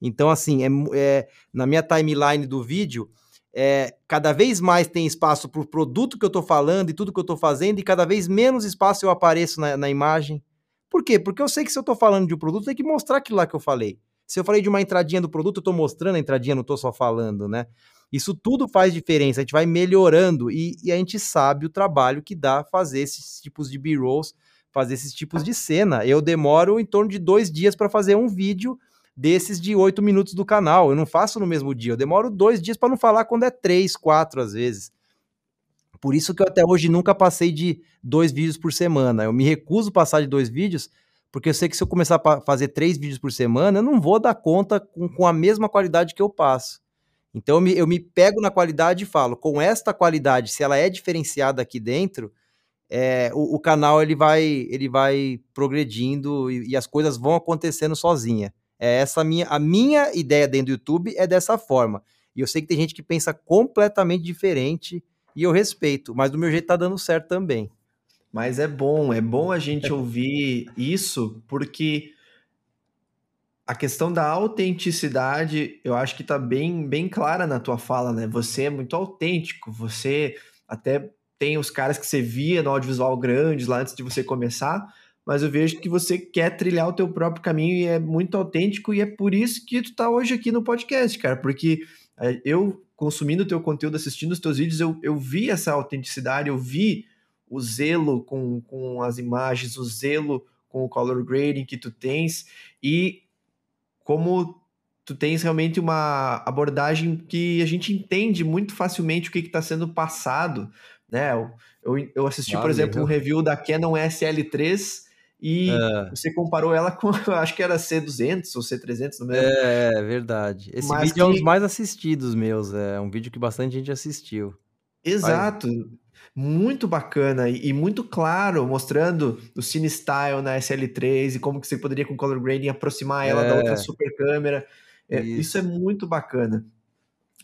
Então, assim, é, é na minha timeline do vídeo, é, cada vez mais tem espaço para o produto que eu estou falando e tudo que eu estou fazendo, e cada vez menos espaço eu apareço na, na imagem. Por quê? Porque eu sei que se eu estou falando de um produto, tem que mostrar aquilo lá que eu falei. Se eu falei de uma entradinha do produto, eu estou mostrando a entradinha, não estou só falando, né? Isso tudo faz diferença, a gente vai melhorando e, e a gente sabe o trabalho que dá fazer esses tipos de B-rolls, fazer esses tipos de cena. Eu demoro em torno de dois dias para fazer um vídeo desses de oito minutos do canal. Eu não faço no mesmo dia, eu demoro dois dias para não falar quando é três, quatro às vezes. Por isso que eu até hoje nunca passei de dois vídeos por semana. Eu me recuso a passar de dois vídeos, porque eu sei que se eu começar a fazer três vídeos por semana, eu não vou dar conta com, com a mesma qualidade que eu passo. Então eu me, eu me pego na qualidade e falo, com esta qualidade, se ela é diferenciada aqui dentro, é, o, o, canal ele vai, ele vai progredindo e, e, as coisas vão acontecendo sozinha. É essa minha, a minha ideia dentro do YouTube é dessa forma. E eu sei que tem gente que pensa completamente diferente e eu respeito, mas do meu jeito tá dando certo também. Mas é bom, é bom a gente ouvir isso, porque a questão da autenticidade, eu acho que tá bem, bem clara na tua fala, né? Você é muito autêntico, você até tem os caras que você via no audiovisual grandes lá antes de você começar, mas eu vejo que você quer trilhar o teu próprio caminho e é muito autêntico e é por isso que tu tá hoje aqui no podcast, cara, porque é, eu consumindo o teu conteúdo, assistindo os teus vídeos, eu, eu vi essa autenticidade, eu vi o zelo com, com as imagens, o zelo com o color grading que tu tens e como tu tens realmente uma abordagem que a gente entende muito facilmente o que está sendo passado, né? Eu, eu assisti, por exemplo, um review da Canon SL3 e é. você comparou ela com, *laughs* acho que era C200 ou C300, não lembro. É, é verdade. Esse Mas vídeo que... é um dos mais assistidos meus, é um vídeo que bastante gente assistiu. Exato. Muito bacana e, e, muito claro, mostrando o Cine Style na SL3 e como que você poderia com color grading aproximar ela é. da outra super câmera. É, isso. isso é muito bacana.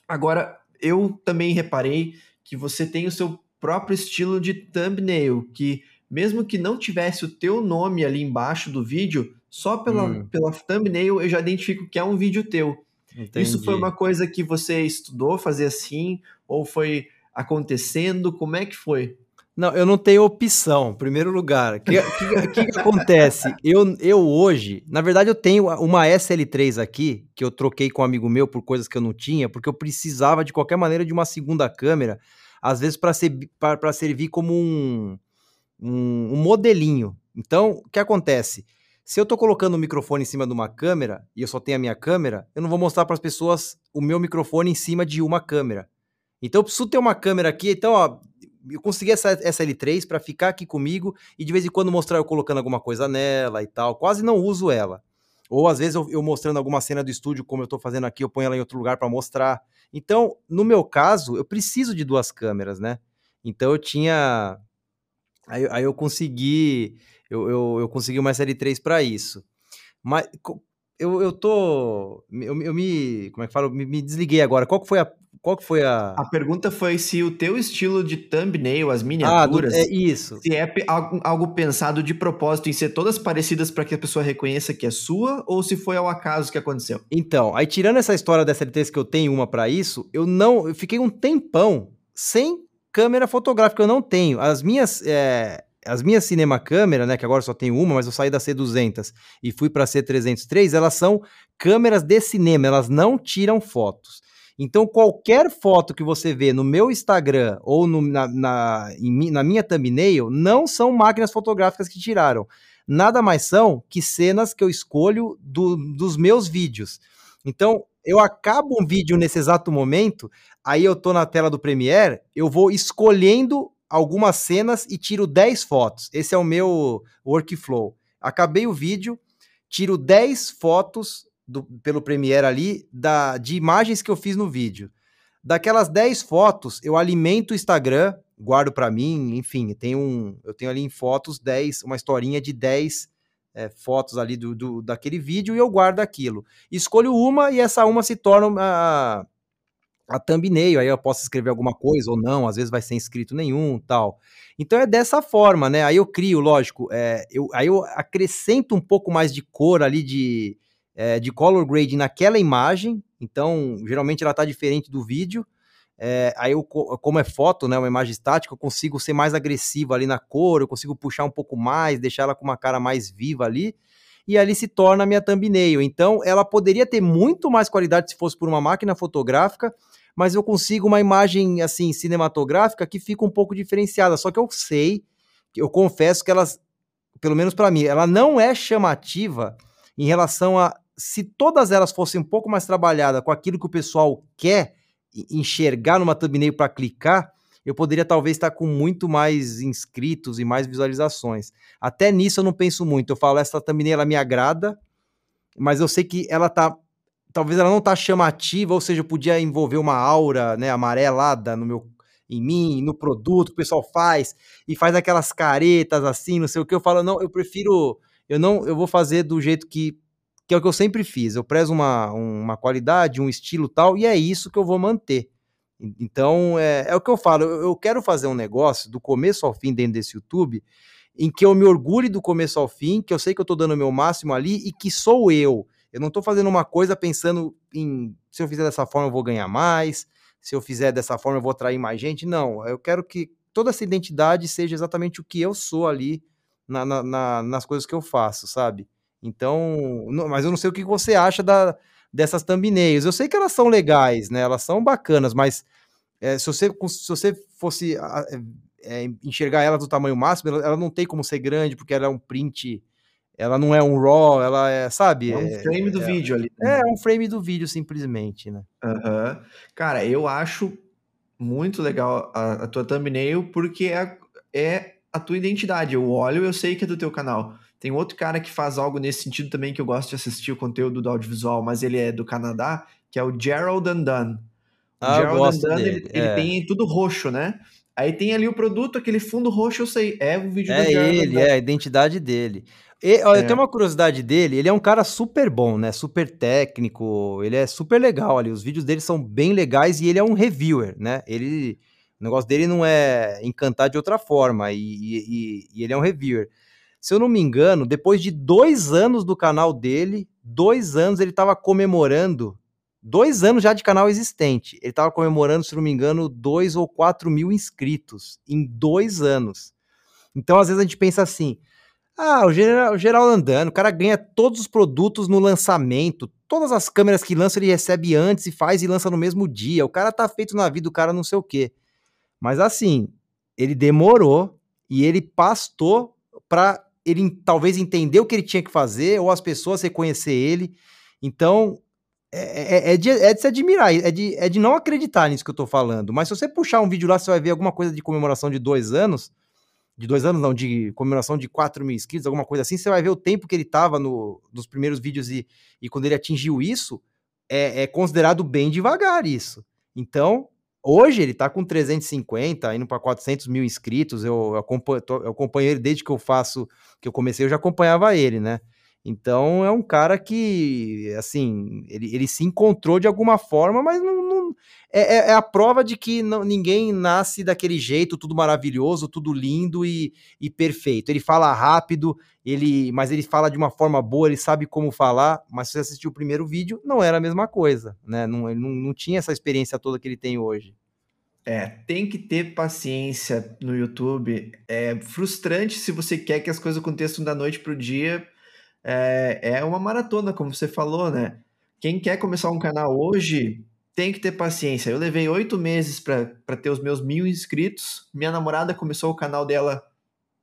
Agora, eu também reparei que você tem o seu próprio estilo de thumbnail, que mesmo que não tivesse o teu nome ali embaixo do vídeo, só pela, hum. pela thumbnail eu já identifico que é um vídeo teu. Entendi. Isso foi uma coisa que você estudou fazer assim, ou foi acontecendo? Como é que foi? Não, eu não tenho opção, em primeiro lugar. O que, que, que, acontece? *laughs* Eu, eu hoje, na verdade, eu tenho uma SL3 aqui, que eu troquei com um amigo meu por coisas que eu não tinha, porque eu precisava, de qualquer maneira, de uma segunda câmera, às vezes para ser, servir como um, um, um modelinho. Então, o que acontece? Se eu estou colocando o microfone em cima de uma câmera e eu só tenho a minha câmera, eu não vou mostrar para as pessoas o meu microfone em cima de uma câmera. Então eu preciso ter uma câmera aqui. Então, ó, eu consegui essa SL3 para ficar aqui comigo e de vez em quando mostrar eu colocando alguma coisa nela e tal. Quase não uso ela. Ou às vezes eu, eu mostrando alguma cena do estúdio, como eu estou fazendo aqui, eu ponho ela em outro lugar para mostrar. Então, no meu caso, eu preciso de duas câmeras, né? Então eu tinha Aí, aí eu consegui, eu, eu, eu consegui uma série 3 para isso. Mas eu, eu tô. Eu, eu me. Como é que falo? Me, me desliguei agora. Qual que foi a. Qual que foi a. A pergunta foi se o teu estilo de thumbnail, as miniaturas. Ah, do, é isso. Se é algo, algo pensado de propósito em ser todas parecidas para que a pessoa reconheça que é sua, ou se foi ao acaso que aconteceu? Então, aí tirando essa história dessa LTS que eu tenho uma para isso, eu não. Eu fiquei um tempão sem câmera fotográfica eu não tenho. As minhas, é, as minhas cinema câmera, né, que agora só tenho uma, mas eu saí da C200 e fui para a C303, elas são câmeras de cinema, elas não tiram fotos. Então, qualquer foto que você vê no meu Instagram ou no, na, na, em, na minha thumbnail não são máquinas fotográficas que tiraram. Nada mais são que cenas que eu escolho do, dos meus vídeos. Então, eu acabo um vídeo nesse exato momento, aí eu tô na tela do Premiere, eu vou escolhendo algumas cenas e tiro 10 fotos. Esse é o meu workflow. Acabei o vídeo, tiro 10 fotos do, pelo Premiere ali da, de imagens que eu fiz no vídeo. Daquelas 10 fotos, eu alimento o Instagram, guardo para mim, enfim, tem um, eu tenho ali em fotos 10, uma historinha de 10 é, fotos ali do, do, daquele vídeo e eu guardo aquilo. Escolho uma e essa uma se torna a, a thumbnail, aí eu posso escrever alguma coisa ou não, às vezes vai ser inscrito nenhum tal. Então é dessa forma, né? Aí eu crio, lógico, é, eu, aí eu acrescento um pouco mais de cor ali, de, é, de color grade naquela imagem, então geralmente ela tá diferente do vídeo, é, aí eu, como é foto, né, uma imagem estática, eu consigo ser mais agressivo ali na cor, eu consigo puxar um pouco mais, deixar ela com uma cara mais viva ali, e ali se torna a minha thumbnail. Então, ela poderia ter muito mais qualidade se fosse por uma máquina fotográfica, mas eu consigo uma imagem assim cinematográfica que fica um pouco diferenciada. Só que eu sei, eu confesso que elas, pelo menos para mim, ela não é chamativa em relação a se todas elas fossem um pouco mais trabalhadas com aquilo que o pessoal quer enxergar numa thumbnail para clicar, eu poderia talvez estar com muito mais inscritos e mais visualizações. Até nisso eu não penso muito. Eu falo, essa thumbnail ela me agrada, mas eu sei que ela tá. Talvez ela não tá chamativa, ou seja, podia envolver uma aura né, amarelada no meu, em mim, no produto que o pessoal faz, e faz aquelas caretas assim, não sei o que. Eu falo, não, eu prefiro. Eu não, eu vou fazer do jeito que que é o que eu sempre fiz. Eu prezo uma, uma qualidade, um estilo tal, e é isso que eu vou manter. Então, é, é o que eu falo. Eu, eu quero fazer um negócio do começo ao fim dentro desse YouTube, em que eu me orgulhe do começo ao fim, que eu sei que eu estou dando o meu máximo ali e que sou eu. Eu não estou fazendo uma coisa pensando em se eu fizer dessa forma eu vou ganhar mais, se eu fizer dessa forma eu vou atrair mais gente. Não, eu quero que toda essa identidade seja exatamente o que eu sou ali na, na, na, nas coisas que eu faço, sabe? Então, não, mas eu não sei o que você acha da, dessas thumbnails. Eu sei que elas são legais, né? Elas são bacanas, mas é, se, você, se você fosse é, enxergar ela do tamanho máximo, ela, ela, não tem como ser grande, porque ela é um print Ela não é um RAW, ela é, sabe? É um frame do é, vídeo ali. Né? É, um frame do vídeo, simplesmente, né? Uhum. Cara, eu acho muito legal a, a tua thumbnail, porque é, é a tua identidade. Eu olho eu sei que é do teu canal. Tem outro cara que faz algo nesse sentido também que eu gosto de assistir o conteúdo do audiovisual, mas ele é do Canadá, que é o Gerald. O ah, Gerald Andan, ele, ele é. tem tudo roxo, né? Aí tem ali o produto, aquele fundo roxo, eu sei. É o vídeo é do Gerald ele. É a identidade dele. E, ó, é. Eu tenho uma curiosidade dele, ele é um cara super bom, né? Super técnico, ele é super legal ali. Os vídeos dele são bem legais e ele é um reviewer, né? Ele, o negócio dele não é encantar de outra forma, e, e, e ele é um reviewer. Se eu não me engano, depois de dois anos do canal dele, dois anos ele estava comemorando, dois anos já de canal existente, ele estava comemorando, se não me engano, dois ou quatro mil inscritos em dois anos. Então, às vezes a gente pensa assim, ah, o geral, o geral andando, o cara ganha todos os produtos no lançamento, todas as câmeras que lança ele recebe antes e faz e lança no mesmo dia. O cara tá feito na vida, o cara não sei o quê. Mas assim, ele demorou e ele pastou para ele talvez entender o que ele tinha que fazer ou as pessoas reconhecer ele. Então, é, é, é, de, é de se admirar, é de, é de não acreditar nisso que eu tô falando. Mas se você puxar um vídeo lá, você vai ver alguma coisa de comemoração de dois anos, de dois anos não, de comemoração de 4 mil inscritos, alguma coisa assim, você vai ver o tempo que ele tava no, nos primeiros vídeos e, e quando ele atingiu isso, é, é considerado bem devagar isso. Então, Hoje ele tá com 350, indo para 400 mil inscritos. Eu, eu, acompanho, eu acompanho ele desde que eu faço, que eu comecei, eu já acompanhava ele, né? Então é um cara que, assim, ele, ele se encontrou de alguma forma, mas não, não é, é, é, a prova de que não, ninguém nasce daquele jeito, tudo maravilhoso, tudo lindo e, e perfeito. Ele fala rápido, ele, mas ele fala de uma forma boa, ele sabe como falar, mas se você assistiu o primeiro vídeo, não era a mesma coisa, né? Não, ele não, não tinha essa experiência toda que ele tem hoje. É, tem que ter paciência no YouTube. É frustrante se você quer que as coisas aconteçam da noite para o dia é, é uma maratona, como você falou, né? Quem quer começar um canal hoje tem que ter paciência. Eu levei oito meses para ter os meus mil inscritos. Minha namorada começou o canal dela,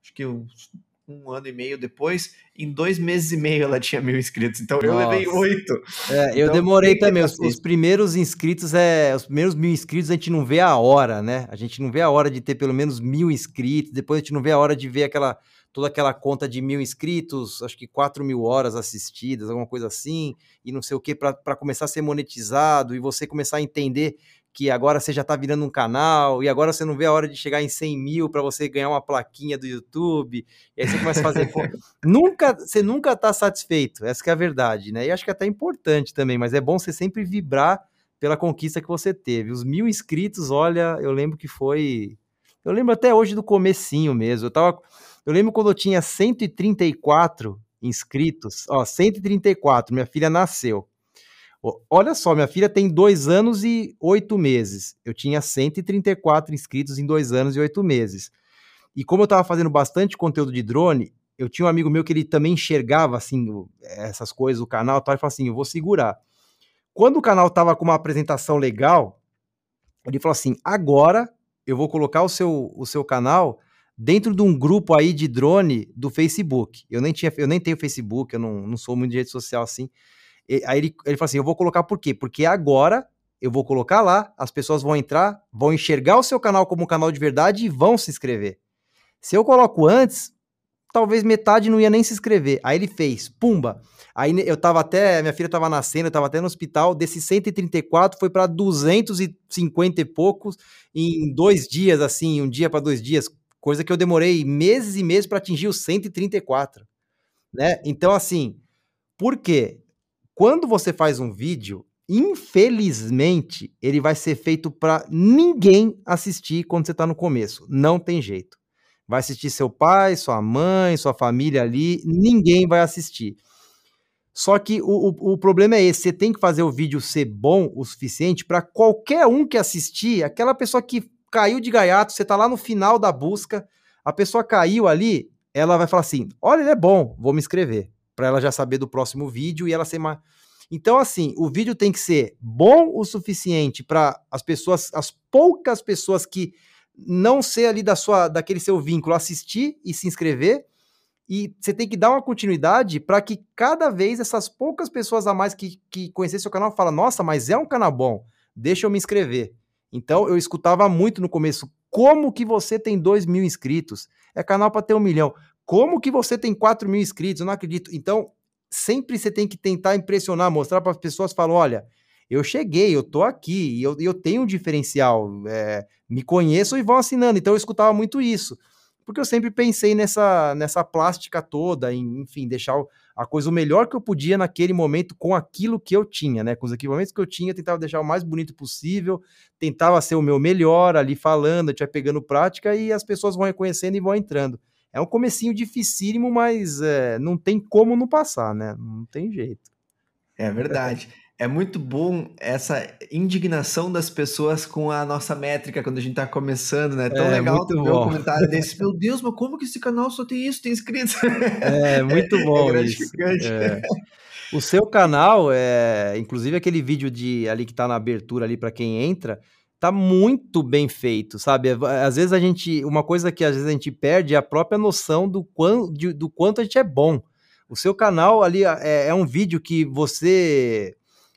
acho que uns um ano e meio depois, em dois meses e meio ela tinha mil inscritos. Então Nossa. eu levei oito. É, eu então, demorei também. Os, os, primeiros inscritos, é, os primeiros mil inscritos a gente não vê a hora, né? A gente não vê a hora de ter pelo menos mil inscritos. Depois a gente não vê a hora de ver aquela toda aquela conta de mil inscritos, acho que quatro mil horas assistidas, alguma coisa assim, e não sei o que, para começar a ser monetizado e você começar a entender que agora você já está virando um canal e agora você não vê a hora de chegar em 100 mil para você ganhar uma plaquinha do YouTube. E aí você começa a fazer. *laughs* nunca, você nunca está satisfeito, essa é a verdade, né? E acho que é até importante também, mas é bom você sempre vibrar pela conquista que você teve. Os mil inscritos, olha, eu lembro que foi. Eu lembro até hoje do comecinho mesmo. Eu tava. Eu lembro quando eu tinha 134 inscritos, ó, 134, minha filha nasceu. Olha só, minha filha tem dois anos e oito meses. Eu tinha 134 inscritos em dois anos e oito meses. E como eu estava fazendo bastante conteúdo de drone, eu tinha um amigo meu que ele também enxergava assim essas coisas, o canal, tal, e falou assim: eu vou segurar. Quando o canal estava com uma apresentação legal, ele falou assim: agora eu vou colocar o seu, o seu canal dentro de um grupo aí de drone do Facebook. Eu nem tinha, eu nem tenho Facebook, eu não, não sou muito de rede social assim. E, aí ele, ele falou assim: eu vou colocar por quê? Porque agora eu vou colocar lá, as pessoas vão entrar, vão enxergar o seu canal como um canal de verdade e vão se inscrever. Se eu coloco antes, talvez metade não ia nem se inscrever. Aí ele fez, pumba. Aí eu tava até, minha filha tava nascendo, eu tava até no hospital, desses 134 foi para 250 e poucos em dois dias, assim, um dia para dois dias, coisa que eu demorei meses e meses para atingir os 134, né? Então, assim, por quê? Quando você faz um vídeo, infelizmente, ele vai ser feito para ninguém assistir quando você está no começo. Não tem jeito. Vai assistir seu pai, sua mãe, sua família ali, ninguém vai assistir. Só que o, o, o, problema é esse: você tem que fazer o vídeo ser bom o suficiente para qualquer um que assistir, aquela pessoa que caiu de gaiato, você está lá no final da busca, a pessoa caiu ali, ela vai falar assim: olha, ele é bom, vou me inscrever para ela já saber do próximo vídeo e ela ser mais. Então, assim, o vídeo tem que ser bom o suficiente para as pessoas, as poucas pessoas que não ser ali da sua, daquele seu vínculo, assistir e se inscrever, E você tem que dar uma continuidade para que cada vez essas poucas pessoas a mais que, que conhecem seu canal falam: nossa, mas é um canal bom, deixa eu me inscrever. Então eu escutava muito no começo: como que você tem 2 mil inscritos? É canal para ter um milhão. Como que você tem 4 mil inscritos? Eu não acredito. Então, sempre você tem que tentar impressionar, mostrar para as pessoas, falar, olha, eu cheguei, eu tô aqui, eu, eu tenho um diferencial, é, me conheçam e vão assinando. Então eu escutava muito isso, porque eu sempre pensei nessa, nessa plástica toda, em, enfim, deixar a coisa o melhor que eu podia naquele momento com aquilo que eu tinha, né? Com os equipamentos que eu tinha, tentava deixar o mais bonito possível, tentava ser o meu melhor ali falando, a pegando prática e as pessoas vão reconhecendo e vão entrando. É um comecinho dificílimo, mas é, não tem como não passar, né? Não tem jeito. É verdade. É muito bom essa indignação das pessoas com a nossa métrica quando a gente tá começando, né? É tão é, legal ver um comentário desse. *laughs* Meu Deus, mas como que esse canal só tem isso, tem inscritos? É, muito *laughs* é bom é isso. É. O seu canal, é, inclusive aquele vídeo de ali que tá na abertura ali para quem entra, tá muito bem feito, sabe? Às vezes a gente, uma coisa que às vezes a gente perde é a própria noção do, de, do quanto a gente é bom. O seu canal ali é, é um vídeo que você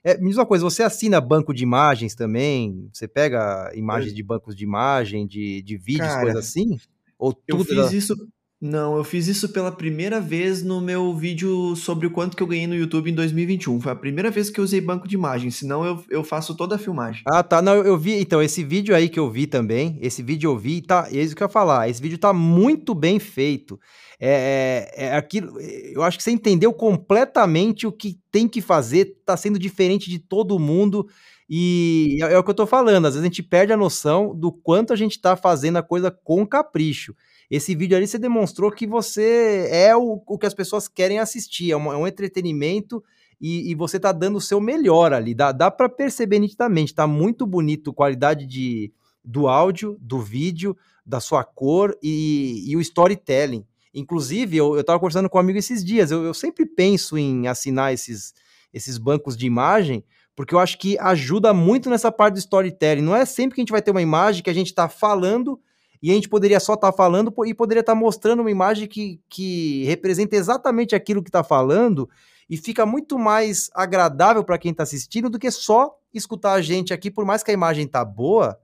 é, me diz uma coisa, você assina banco de imagens também? Você pega imagens de bancos de imagem, de, de vídeos, Cara, coisa assim? Ou tudo eu fiz da... isso. Não, eu fiz isso pela primeira vez no meu vídeo sobre o quanto que eu ganhei no YouTube em 2021. Foi a primeira vez que eu usei banco de imagem, senão eu, eu faço toda a filmagem. Ah, tá. Não, eu vi. Então, esse vídeo aí que eu vi também, esse vídeo eu vi, tá. É isso que eu ia falar. Esse vídeo tá muito bem feito. É, é, é, aquilo. Eu acho que você entendeu completamente o que tem que fazer, tá sendo diferente de todo mundo. E é, é o que eu tô falando, às vezes a gente perde a noção do quanto a gente tá fazendo a coisa com capricho. Esse vídeo ali você demonstrou que você é o, o que as pessoas querem assistir, é um, é um entretenimento e, e, você tá dando o seu melhor ali. Dá, dá para perceber nitidamente, tá muito bonito qualidade de, do áudio, do vídeo, da sua cor e, e o storytelling. Inclusive, eu estava conversando com um amigo esses dias, eu, eu, sempre penso em assinar esses, esses bancos de imagem, porque eu acho que ajuda muito nessa parte do storytelling. Não é sempre que a gente vai ter uma imagem que a gente está falando e a gente poderia só estar tá falando e poderia estar tá mostrando uma imagem que, que representa exatamente aquilo que está falando e fica muito mais agradável para quem está assistindo do que só escutar a gente aqui, por mais que a imagem tá boa,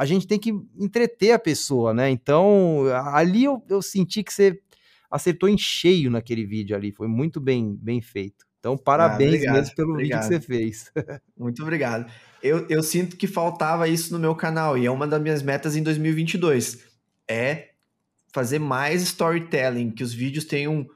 a gente tem que entreter a pessoa, né? Então, ali eu, eu senti que você acertou em cheio naquele vídeo ali, foi muito bem, bem feito. Então, parabéns ah, obrigado, mesmo pelo obrigado. vídeo que você fez. *laughs* Muito obrigado. Eu, eu sinto que faltava isso no meu canal e é uma das minhas metas em 2022. É fazer mais storytelling, que os vídeos tenham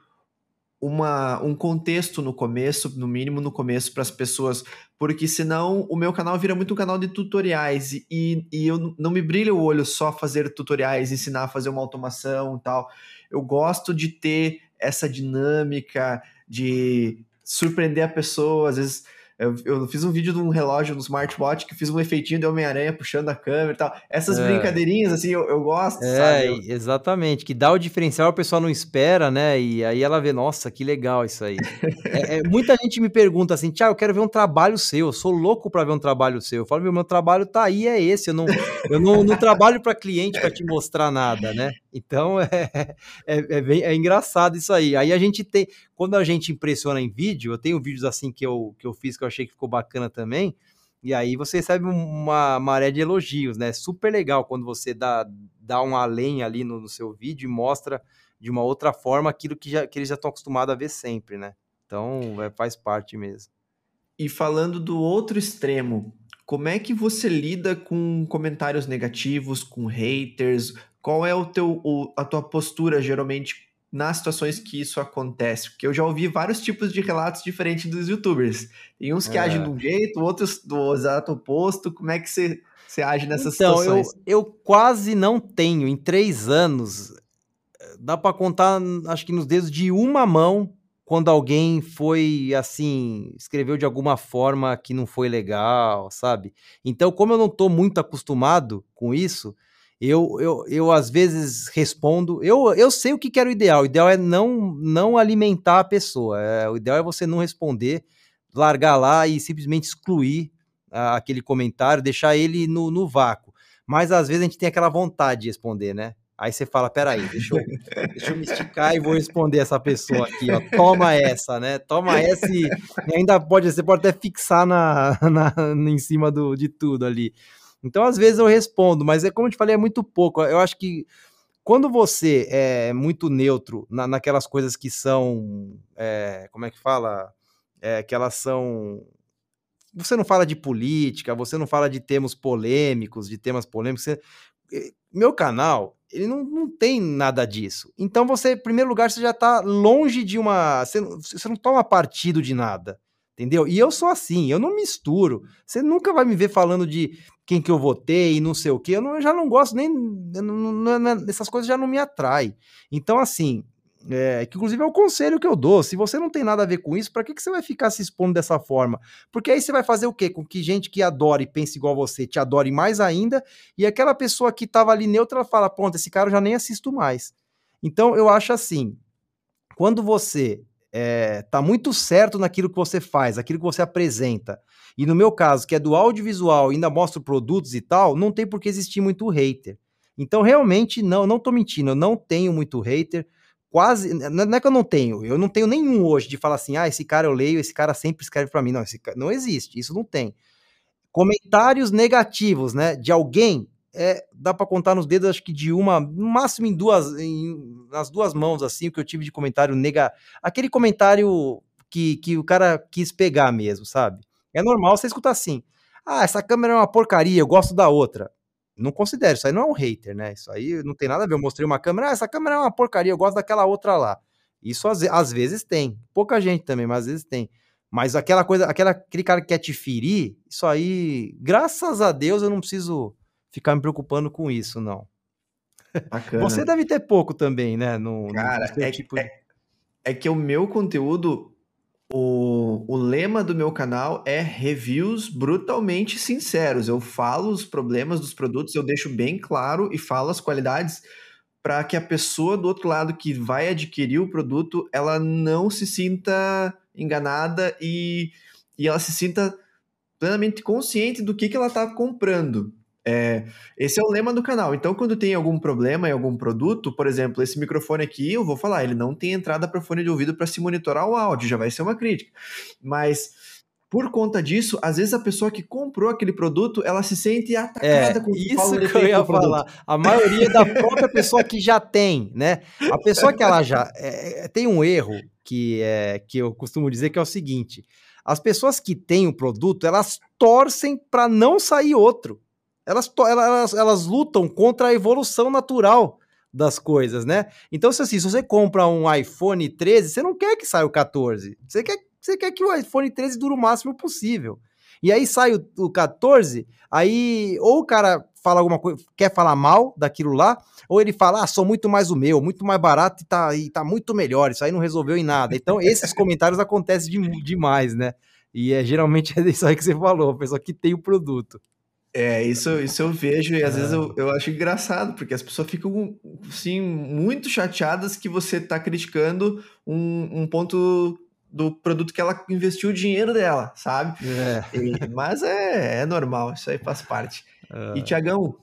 uma, um contexto no começo, no mínimo no começo, para as pessoas, porque senão o meu canal vira muito um canal de tutoriais e, e eu não me brilha o olho só fazer tutoriais, ensinar a fazer uma automação e tal. Eu gosto de ter essa dinâmica de surpreender a pessoa, às vezes eu, eu, fiz um vídeo de um relógio no smartwatch que fiz um efeitinho de Homem-Aranha puxando a câmera e tal. Essas é. brincadeirinhas, assim, eu, eu gosto, é, sabe? exatamente. Que dá o diferencial, o pessoal não espera, né? E aí ela vê, nossa, que legal isso aí. *laughs* é, é, muita gente me pergunta assim, Tiago, eu quero ver um trabalho seu. Eu sou louco para ver um trabalho seu. Eu falo, meu, meu trabalho tá aí, é esse. Eu não, eu não, não trabalho para cliente para te mostrar nada, né? Então *laughs* é, é, é, bem, é engraçado isso aí. Aí a gente tem, quando a gente impressiona em vídeo, eu tenho vídeos assim que eu, que eu fiz que eu achei que ficou bacana também. E aí você recebe uma maré de elogios, né? Super legal quando você dá, dá um além ali no, no seu vídeo e mostra de uma outra forma aquilo que, já, que eles já estão acostumados a ver sempre, né? Então é, faz parte mesmo. E falando do outro extremo, como é que você lida com comentários negativos, com haters? Qual é o teu, o, a tua postura geralmente nas situações que isso acontece? Porque eu já ouvi vários tipos de relatos diferentes dos youtubers. Tem uns que é. agem de um jeito, outros do exato oposto. Como é que você, você age nessas então, situações? Então, eu, eu quase não tenho. Em três anos, dá para contar, acho que nos dedos de uma mão, quando alguém foi assim, escreveu de alguma forma que não foi legal, sabe? Então, como eu não estou muito acostumado com isso, eu, eu, eu às vezes respondo. Eu, eu sei o que, era o ideal. O ideal é não, não alimentar a pessoa. É, o ideal é você não responder, largar lá e simplesmente excluir aquele comentário, deixar ele no, no vácuo. Mas às vezes a gente tem aquela vontade de responder, né? Aí você fala, peraí, deixa eu, deixa eu me esticar e vou responder essa pessoa aqui, ó. Toma essa, né? Toma essa e ainda pode, você pode até fixar na, *laughs* na, em cima do, de tudo ali. Então, às vezes eu respondo, mas é como eu te falei, é muito pouco. Eu acho que quando você é muito neutro na, naquelas coisas que são, é, como é que fala? É, que elas são você não fala de política, você não fala de temas polêmicos, de temas polêmicos. Você... Meu canal, ele não, não tem nada disso. Então você, em primeiro lugar, você já está longe de uma. Você, você não toma partido de nada. Entendeu? E eu sou assim, eu não misturo. Você nunca vai me ver falando de quem que eu votei e não sei o quê. Eu, eu já não gosto nem. Não, não, essas coisas já não me atraem. Então, assim, é, que inclusive é o conselho que eu dou. Se você não tem nada a ver com isso, para que, que você vai ficar se expondo dessa forma? Porque aí você vai fazer o quê? Com que gente que adora e pensa igual você te adore mais ainda, e aquela pessoa que estava ali neutra fala: pronto, esse cara eu já nem assisto mais. Então eu acho assim: quando você é, tá muito certo naquilo que você faz, aquilo que você apresenta, e no meu caso, que é do audiovisual, ainda mostro produtos e tal, não tem por que existir muito hater. Então, realmente, não, não tô mentindo, eu não tenho muito hater quase. Não é que eu não tenho, eu não tenho nenhum hoje de falar assim, ah, esse cara eu leio, esse cara sempre escreve para mim. Não, esse não existe, isso não tem. Comentários negativos, né, de alguém, é, dá para contar nos dedos, acho que de uma, no máximo em duas, em, nas duas mãos, assim, o que eu tive de comentário nega. Aquele comentário que, que o cara quis pegar mesmo, sabe? É normal você escutar assim. Ah, essa câmera é uma porcaria, eu gosto da outra não considero, isso aí não é um hater, né? Isso aí não tem nada a ver. Eu mostrei uma câmera, ah, essa câmera é uma porcaria, eu gosto daquela outra lá. Isso às, às vezes tem. Pouca gente também, mas às vezes tem. Mas aquela coisa, aquela, aquele cara que quer te ferir, isso aí, graças a Deus, eu não preciso ficar me preocupando com isso, não. Bacana. Você deve ter pouco também, né? No, cara, no é, tipo... é, é que o meu conteúdo o, o lema do meu canal é reviews brutalmente sinceros. Eu falo os problemas dos produtos, eu deixo bem claro e falo as qualidades para que a pessoa do outro lado que vai adquirir o produto, ela não se sinta enganada e, e ela se sinta plenamente consciente do que, que ela está comprando. É, esse é o lema do canal. Então, quando tem algum problema em algum produto, por exemplo, esse microfone aqui, eu vou falar, ele não tem entrada para fone de ouvido para se monitorar o áudio, já vai ser uma crítica. Mas por conta disso, às vezes a pessoa que comprou aquele produto, ela se sente atacada é, com isso que eu ia falar. A maioria da própria pessoa que já tem, né? A pessoa que ela já é, é, tem um erro que é que eu costumo dizer que é o seguinte: as pessoas que têm o produto, elas torcem para não sair outro elas, elas, elas lutam contra a evolução natural das coisas, né? Então, se, assim, se você compra um iPhone 13, você não quer que saia o 14. Você quer, você quer que o iPhone 13 dure o máximo possível. E aí sai o, o 14, aí ou o cara fala alguma coisa, quer falar mal daquilo lá, ou ele fala, ah, sou muito mais o meu, muito mais barato e tá, e tá muito melhor, isso aí não resolveu em nada. Então, esses *laughs* comentários acontecem de, demais, né? E é geralmente *laughs* é isso aí que você falou, a pessoa que tem o produto. É, isso, isso eu vejo e às é. vezes eu, eu acho engraçado, porque as pessoas ficam, assim, muito chateadas que você está criticando um, um ponto do produto que ela investiu o dinheiro dela, sabe? É. E, mas é, é normal, isso aí faz parte. É. E, Tiagão,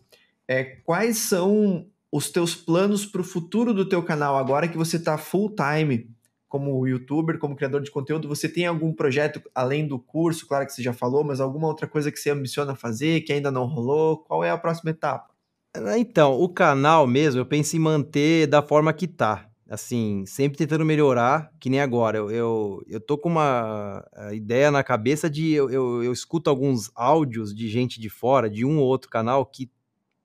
é, quais são os teus planos para o futuro do teu canal agora que você está full time como youtuber, como criador de conteúdo, você tem algum projeto além do curso, claro que você já falou, mas alguma outra coisa que você ambiciona fazer, que ainda não rolou? Qual é a próxima etapa? Ah, então, o canal mesmo, eu penso em manter da forma que tá. Assim, sempre tentando melhorar, que nem agora. Eu, eu, eu tô com uma ideia na cabeça de. Eu, eu, eu escuto alguns áudios de gente de fora, de um ou outro canal, que,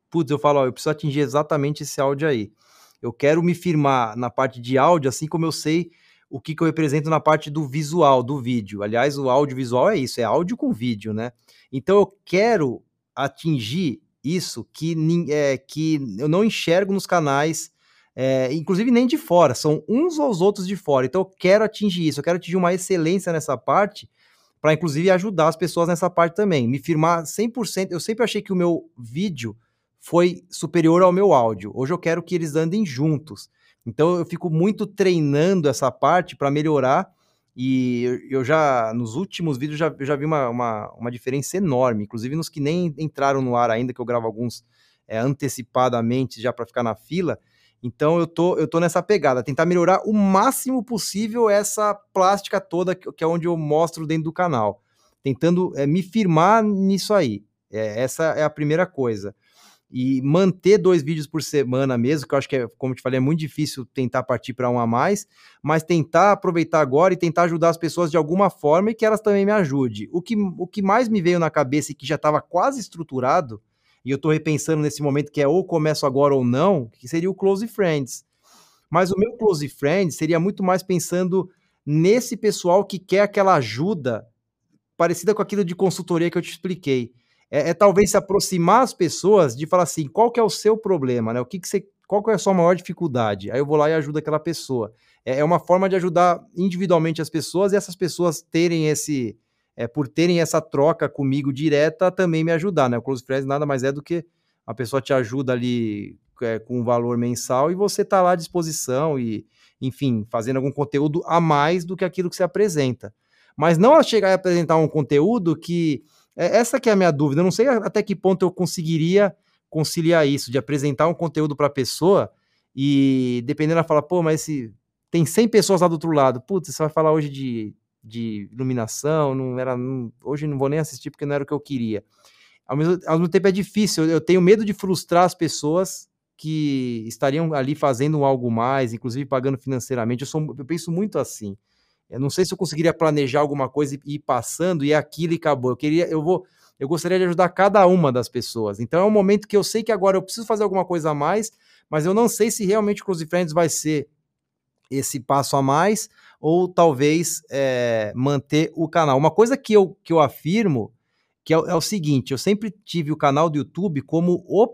putz, eu falo, ó, eu preciso atingir exatamente esse áudio aí. Eu quero me firmar na parte de áudio, assim como eu sei o que, que eu represento na parte do visual, do vídeo. Aliás, o audiovisual é isso, é áudio com vídeo, né? Então eu quero atingir isso que, é, que eu não enxergo nos canais, é, inclusive nem de fora, são uns aos outros de fora. Então eu quero atingir isso, eu quero atingir uma excelência nessa parte, para inclusive ajudar as pessoas nessa parte também. Me firmar 100%. Eu sempre achei que o meu vídeo foi superior ao meu áudio. Hoje eu quero que eles andem juntos. Então eu fico muito treinando essa parte para melhorar. E eu já, nos últimos vídeos, já, eu já vi uma, uma, uma, diferença enorme, inclusive nos que nem entraram no ar ainda, que eu gravo alguns é, antecipadamente já para ficar na fila. Então eu tô, eu tô nessa pegada, tentar melhorar o máximo possível essa plástica toda que é onde eu mostro dentro do canal, tentando é, me firmar nisso aí. É, essa é a primeira coisa. E manter dois vídeos por semana mesmo, que eu acho que, é, como te falei, é muito difícil tentar partir para um a mais, mas tentar aproveitar agora e tentar ajudar as pessoas de alguma forma e que elas também me ajudem. O que, o que mais me veio na cabeça e que já estava quase estruturado e eu estou repensando nesse momento que é ou começo agora ou não, que seria o Close Friends. Mas o meu Close Friends seria muito mais pensando nesse pessoal que quer aquela ajuda parecida com aquilo de consultoria que eu te expliquei. É, é, talvez se aproximar as pessoas de falar assim, qual que é o seu problema, né? O que, que você, qual que é a sua maior dificuldade? Aí eu vou lá e ajudo aquela pessoa. É, é uma forma de ajudar individualmente as pessoas e essas pessoas terem esse é, por terem essa troca comigo direta, também me ajudar, né? O Close Friends nada mais é do que a pessoa te ajuda ali é, com um valor mensal e você tá lá à disposição e, enfim, fazendo algum conteúdo a mais do que aquilo que você apresenta. Mas não a chegar a apresentar um conteúdo que. É, essa que é a minha dúvida. Eu não sei até que ponto eu conseguiria conciliar isso, de apresentar um conteúdo para a pessoa e dependendo, ela fala, pô, mas esse, tem 100 pessoas lá do outro lado. Putz, você vai falar hoje de de iluminação, não era. Não, hoje não vou nem assistir porque não era o que eu queria. Ao mesmo, ao mesmo tempo é difícil, eu, eu tenho medo de frustrar as pessoas que estariam ali fazendo algo mais, inclusive pagando financeiramente. Eu, sou, eu penso muito assim. Eu não sei se eu conseguiria planejar alguma coisa e ir passando e aquilo acabou. Eu queria, eu vou, eu gostaria de ajudar cada uma das pessoas. Então é um momento que eu sei que agora eu preciso fazer alguma coisa a mais, mas eu não sei se realmente o Close Friends vai ser esse passo a mais ou talvez é, manter o canal. Uma coisa que eu, que eu afirmo que é, é, o seguinte: eu sempre tive o canal do YouTube como o,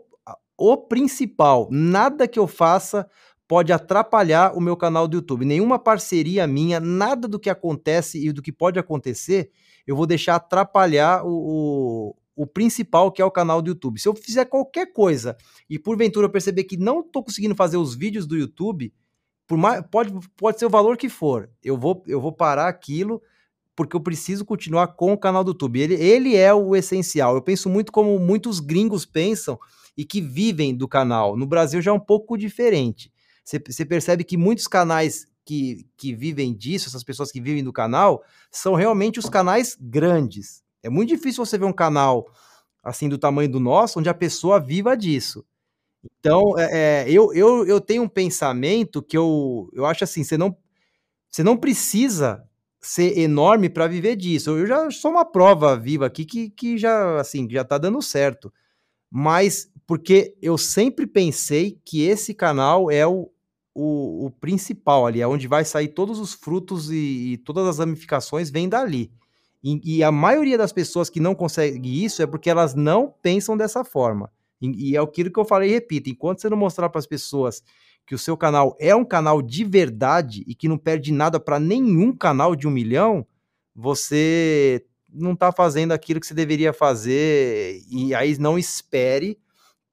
o principal. Nada que eu faça pode atrapalhar o meu canal do YouTube. Nenhuma parceria minha, nada do que acontece e do que pode acontecer, eu vou deixar atrapalhar o, o, o principal, que é o canal do YouTube. Se eu fizer qualquer coisa e porventura eu perceber que não estou conseguindo fazer os vídeos do YouTube, por mais, pode, pode ser o valor que for, eu vou, eu vou parar aquilo porque eu preciso continuar com o canal do YouTube. Ele, ele é o essencial. Eu penso muito como muitos gringos pensam e que vivem do canal. No Brasil já é um pouco diferente. Você percebe que muitos canais que, que vivem disso, essas pessoas que vivem do canal, são realmente os canais grandes. É muito difícil você ver um canal assim do tamanho do nosso, onde a pessoa viva disso. Então, é, é, eu, eu, eu tenho um pensamento que eu, eu acho assim, você não, você não precisa ser enorme para viver disso. Eu já sou uma prova viva aqui que, que já assim, já tá dando certo. Mas porque eu sempre pensei que esse canal é o, o, o principal ali, é onde vai sair todos os frutos e, e todas as ramificações vêm dali. E, e a maioria das pessoas que não consegue isso é porque elas não pensam dessa forma. E, e é aquilo que eu falei e repito: enquanto você não mostrar para as pessoas que o seu canal é um canal de verdade e que não perde nada para nenhum canal de um milhão, você não está fazendo aquilo que você deveria fazer. E aí não espere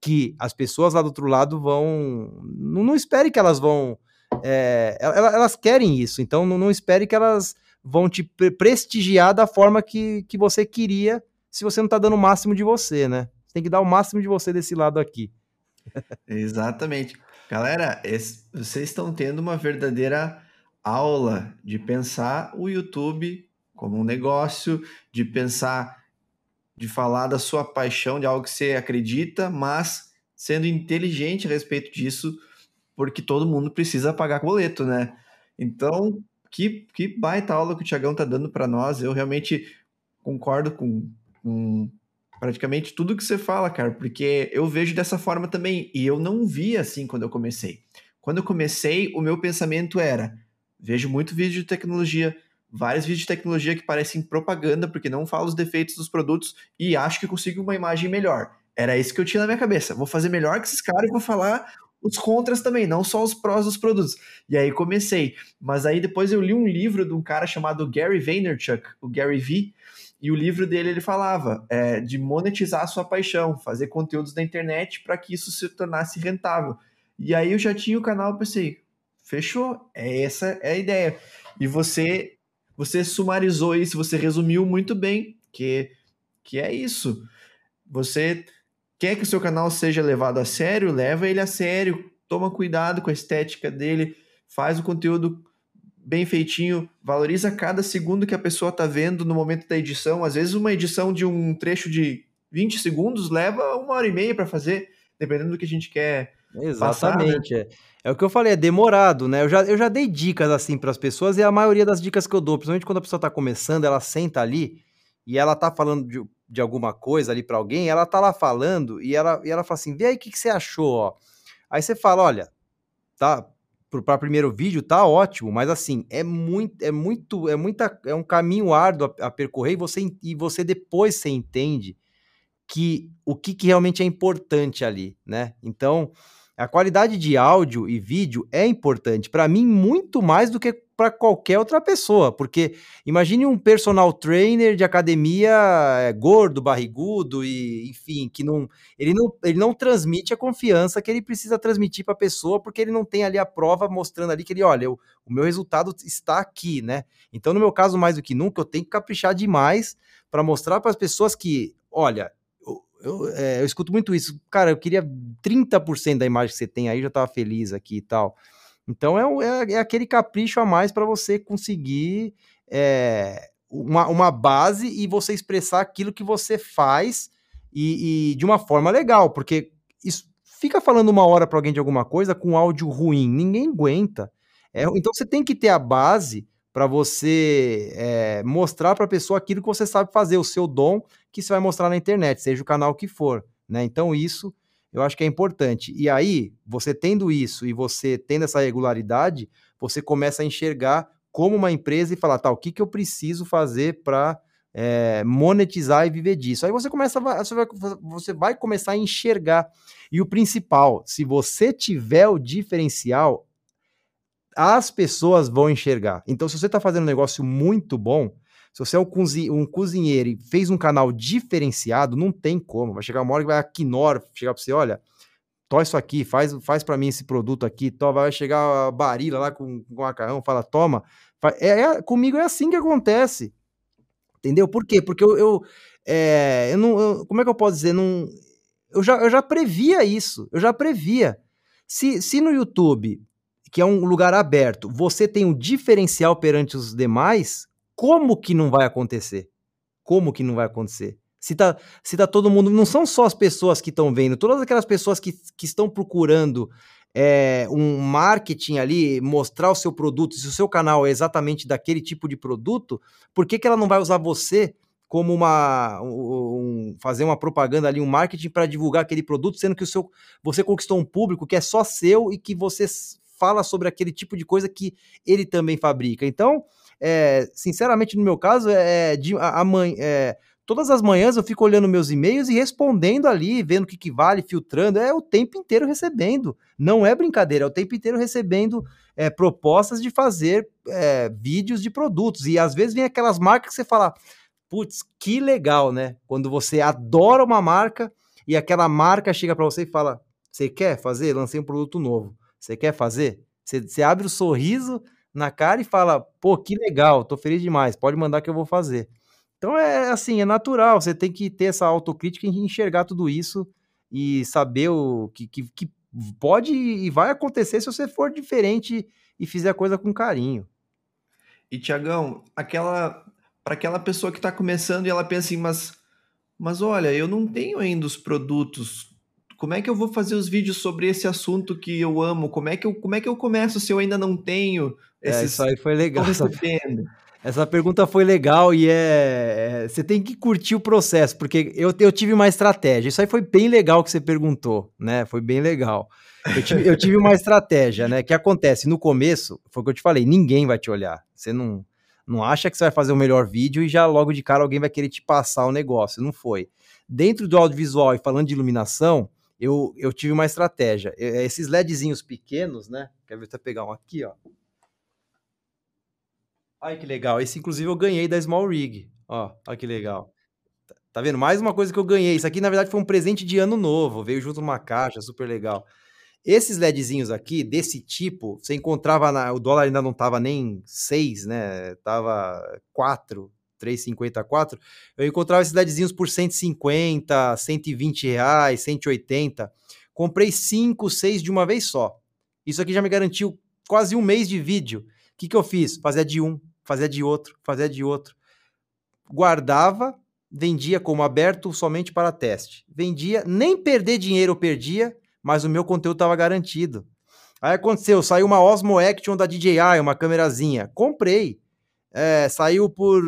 que as pessoas lá do outro lado vão. Não, não espere que elas vão. É, elas, elas, querem isso, então não, não espere que elas vão te prestigiar da forma que, que você queria se você não está dando o máximo de você, né? Você tem que dar o máximo de você desse lado aqui. Exatamente. Galera, esse, vocês estão tendo uma verdadeira aula de pensar o YouTube como um negócio, de pensar, de falar da sua paixão, de algo que você acredita, mas sendo inteligente a respeito disso, porque todo mundo precisa pagar boleto, né? Então, que, que baita aula que o Tiagão tá dando para nós. Eu realmente concordo com, com praticamente tudo que você fala, cara, porque eu vejo dessa forma também. E eu não via assim quando eu comecei. Quando eu comecei, o meu pensamento era: vejo muito vídeo de tecnologia, vários vídeos de tecnologia que parecem propaganda, porque não falam os defeitos dos produtos e acho que consigo uma imagem melhor. Era isso que eu tinha na minha cabeça. Vou fazer melhor que esses caras e vou falar os contras também, não só os prós dos produtos. E aí comecei. Mas aí depois eu li um livro de um cara chamado Gary Vaynerchuk, o Gary V, e o livro dele ele falava é, de monetizar a sua paixão, fazer conteúdos na internet para que isso se tornasse rentável. E aí eu já tinha o canal, pensei, fechou, é essa é a ideia. E você você sumarizou isso, você resumiu muito bem que que é isso. Você quer que o seu canal seja levado a sério, leva ele a sério, toma cuidado com a estética dele, faz o conteúdo bem feitinho, valoriza cada segundo que a pessoa está vendo no momento da edição. Às vezes, uma edição de um trecho de 20 segundos leva uma hora e meia para fazer, dependendo do que a gente quer. Exatamente. Passar, né? é. é o que eu falei, é demorado, né? Eu já, eu já dei dicas assim para as pessoas e a maioria das dicas que eu dou, principalmente quando a pessoa está começando, ela senta ali e ela tá falando de, de alguma coisa ali para alguém, ela tá lá falando e ela, e ela fala assim: vê aí o que, que você achou, ó. Aí você fala: olha, tá, para primeiro vídeo tá ótimo, mas assim, é muito, é muito, é muita, é um caminho árduo a, a percorrer e você, e você depois você entende que o que, que realmente é importante ali, né? Então, a qualidade de áudio e vídeo é importante para mim muito mais do que para qualquer outra pessoa, porque imagine um personal trainer de academia é, gordo, barrigudo e enfim, que não ele não ele não transmite a confiança que ele precisa transmitir para a pessoa, porque ele não tem ali a prova mostrando ali que ele, olha, eu, o meu resultado está aqui, né? Então, no meu caso, mais do que nunca, eu tenho que caprichar demais para mostrar para as pessoas que, olha, eu, é, eu, escuto muito isso. Cara, eu queria 30% da imagem que você tem aí, já tava feliz aqui e tal. Então é, é, é aquele capricho a mais para você conseguir é, uma, uma base e você expressar aquilo que você faz e, e de uma forma legal, porque isso, fica falando uma hora para alguém de alguma coisa com áudio ruim, ninguém aguenta. É, então você tem que ter a base para você é, mostrar para a pessoa aquilo que você sabe fazer, o seu dom que você vai mostrar na internet, seja o canal que for. Né? Então, isso eu acho que é importante. E aí, você tendo isso e você tendo essa regularidade, você começa a enxergar como uma empresa e falar, tá, o que, que eu preciso fazer para é, monetizar e viver disso. Aí você começa, você vai, você vai começar a enxergar. E o principal, se você tiver o diferencial, as pessoas vão enxergar. Então, se você está fazendo um negócio muito bom, se você é um, um cozinheiro e fez um canal diferenciado, não tem como. Vai chegar uma hora que vai a Quinor chegar para você, olha, tó isso aqui, faz, faz para mim esse produto aqui, tó, vai chegar a Barila lá com, com macarrão, fala, toma. É, é, comigo é assim que acontece. Entendeu? Por quê? Porque eu, eu, é, eu não. Eu, como é que eu posso dizer? Não, eu, já, eu já previa isso. Eu já previa. Se, se no YouTube, que é um lugar aberto, você tem um diferencial perante os demais, como que não vai acontecer? Como que não vai acontecer? Se tá, se tá todo mundo. Não são só as pessoas que estão vendo, todas aquelas pessoas que, que estão procurando é, um marketing ali, mostrar o seu produto, se o seu canal é exatamente daquele tipo de produto, por que, que ela não vai usar você como uma. Um, fazer uma propaganda ali, um marketing para divulgar aquele produto, sendo que o seu, você conquistou um público que é só seu e que você fala sobre aquele tipo de coisa que ele também fabrica. Então, é, sinceramente, no meu caso, é, de, a, a mãe, é, todas as manhãs eu fico olhando meus e-mails e respondendo ali, vendo o que, que vale, filtrando, é o tempo inteiro recebendo. Não é brincadeira, é o tempo inteiro recebendo é, propostas de fazer é, vídeos de produtos. E às vezes vem aquelas marcas que você fala, putz, que legal, né? Quando você adora uma marca e aquela marca chega para você e fala: Você quer fazer? Lancei um produto novo. Você quer fazer? Você, você abre o sorriso na cara e fala: pô, que legal, tô feliz demais, pode mandar que eu vou fazer. Então é assim, é natural, você tem que ter essa autocrítica e enxergar tudo isso e saber o que, que, que pode e vai acontecer se você for diferente e fizer a coisa com carinho. E Tiagão, aquela para aquela pessoa que está começando e ela pensa assim, mas mas olha, eu não tenho ainda os produtos como é que eu vou fazer os vídeos sobre esse assunto que eu amo? Como é que eu, como é que eu começo se eu ainda não tenho esses... É, isso aí foi legal. Essa, essa pergunta foi legal e é, é, Você tem que curtir o processo, porque eu, eu tive uma estratégia. Isso aí foi bem legal que você perguntou, né? Foi bem legal. Eu tive, eu tive uma estratégia, né? Que acontece no começo, foi o que eu te falei, ninguém vai te olhar. Você não, não acha que você vai fazer o melhor vídeo e já logo de cara alguém vai querer te passar o negócio. Não foi. Dentro do audiovisual e falando de iluminação, eu, eu tive uma estratégia. Esses LEDzinhos pequenos, né? Quer ver até pegar um aqui, ó. Ai, que legal. Esse, inclusive, eu ganhei da Small Rig. Ó, olha que legal. Tá, tá vendo? Mais uma coisa que eu ganhei. Isso aqui, na verdade, foi um presente de ano novo. Veio junto numa caixa, super legal. Esses LEDzinhos aqui, desse tipo, você encontrava na, o dólar ainda não tava nem 6, né? Tava 4, 3,54, eu encontrava esses LEDzinhos por 150, 120 reais, 180. Comprei 5, 6 de uma vez só. Isso aqui já me garantiu quase um mês de vídeo. O que, que eu fiz? Fazia de um, fazia de outro, fazia de outro. Guardava, vendia como aberto somente para teste. Vendia, nem perder dinheiro eu perdia, mas o meu conteúdo estava garantido. Aí aconteceu, saiu uma Osmo Action da DJI, uma câmerazinha. Comprei. É, saiu por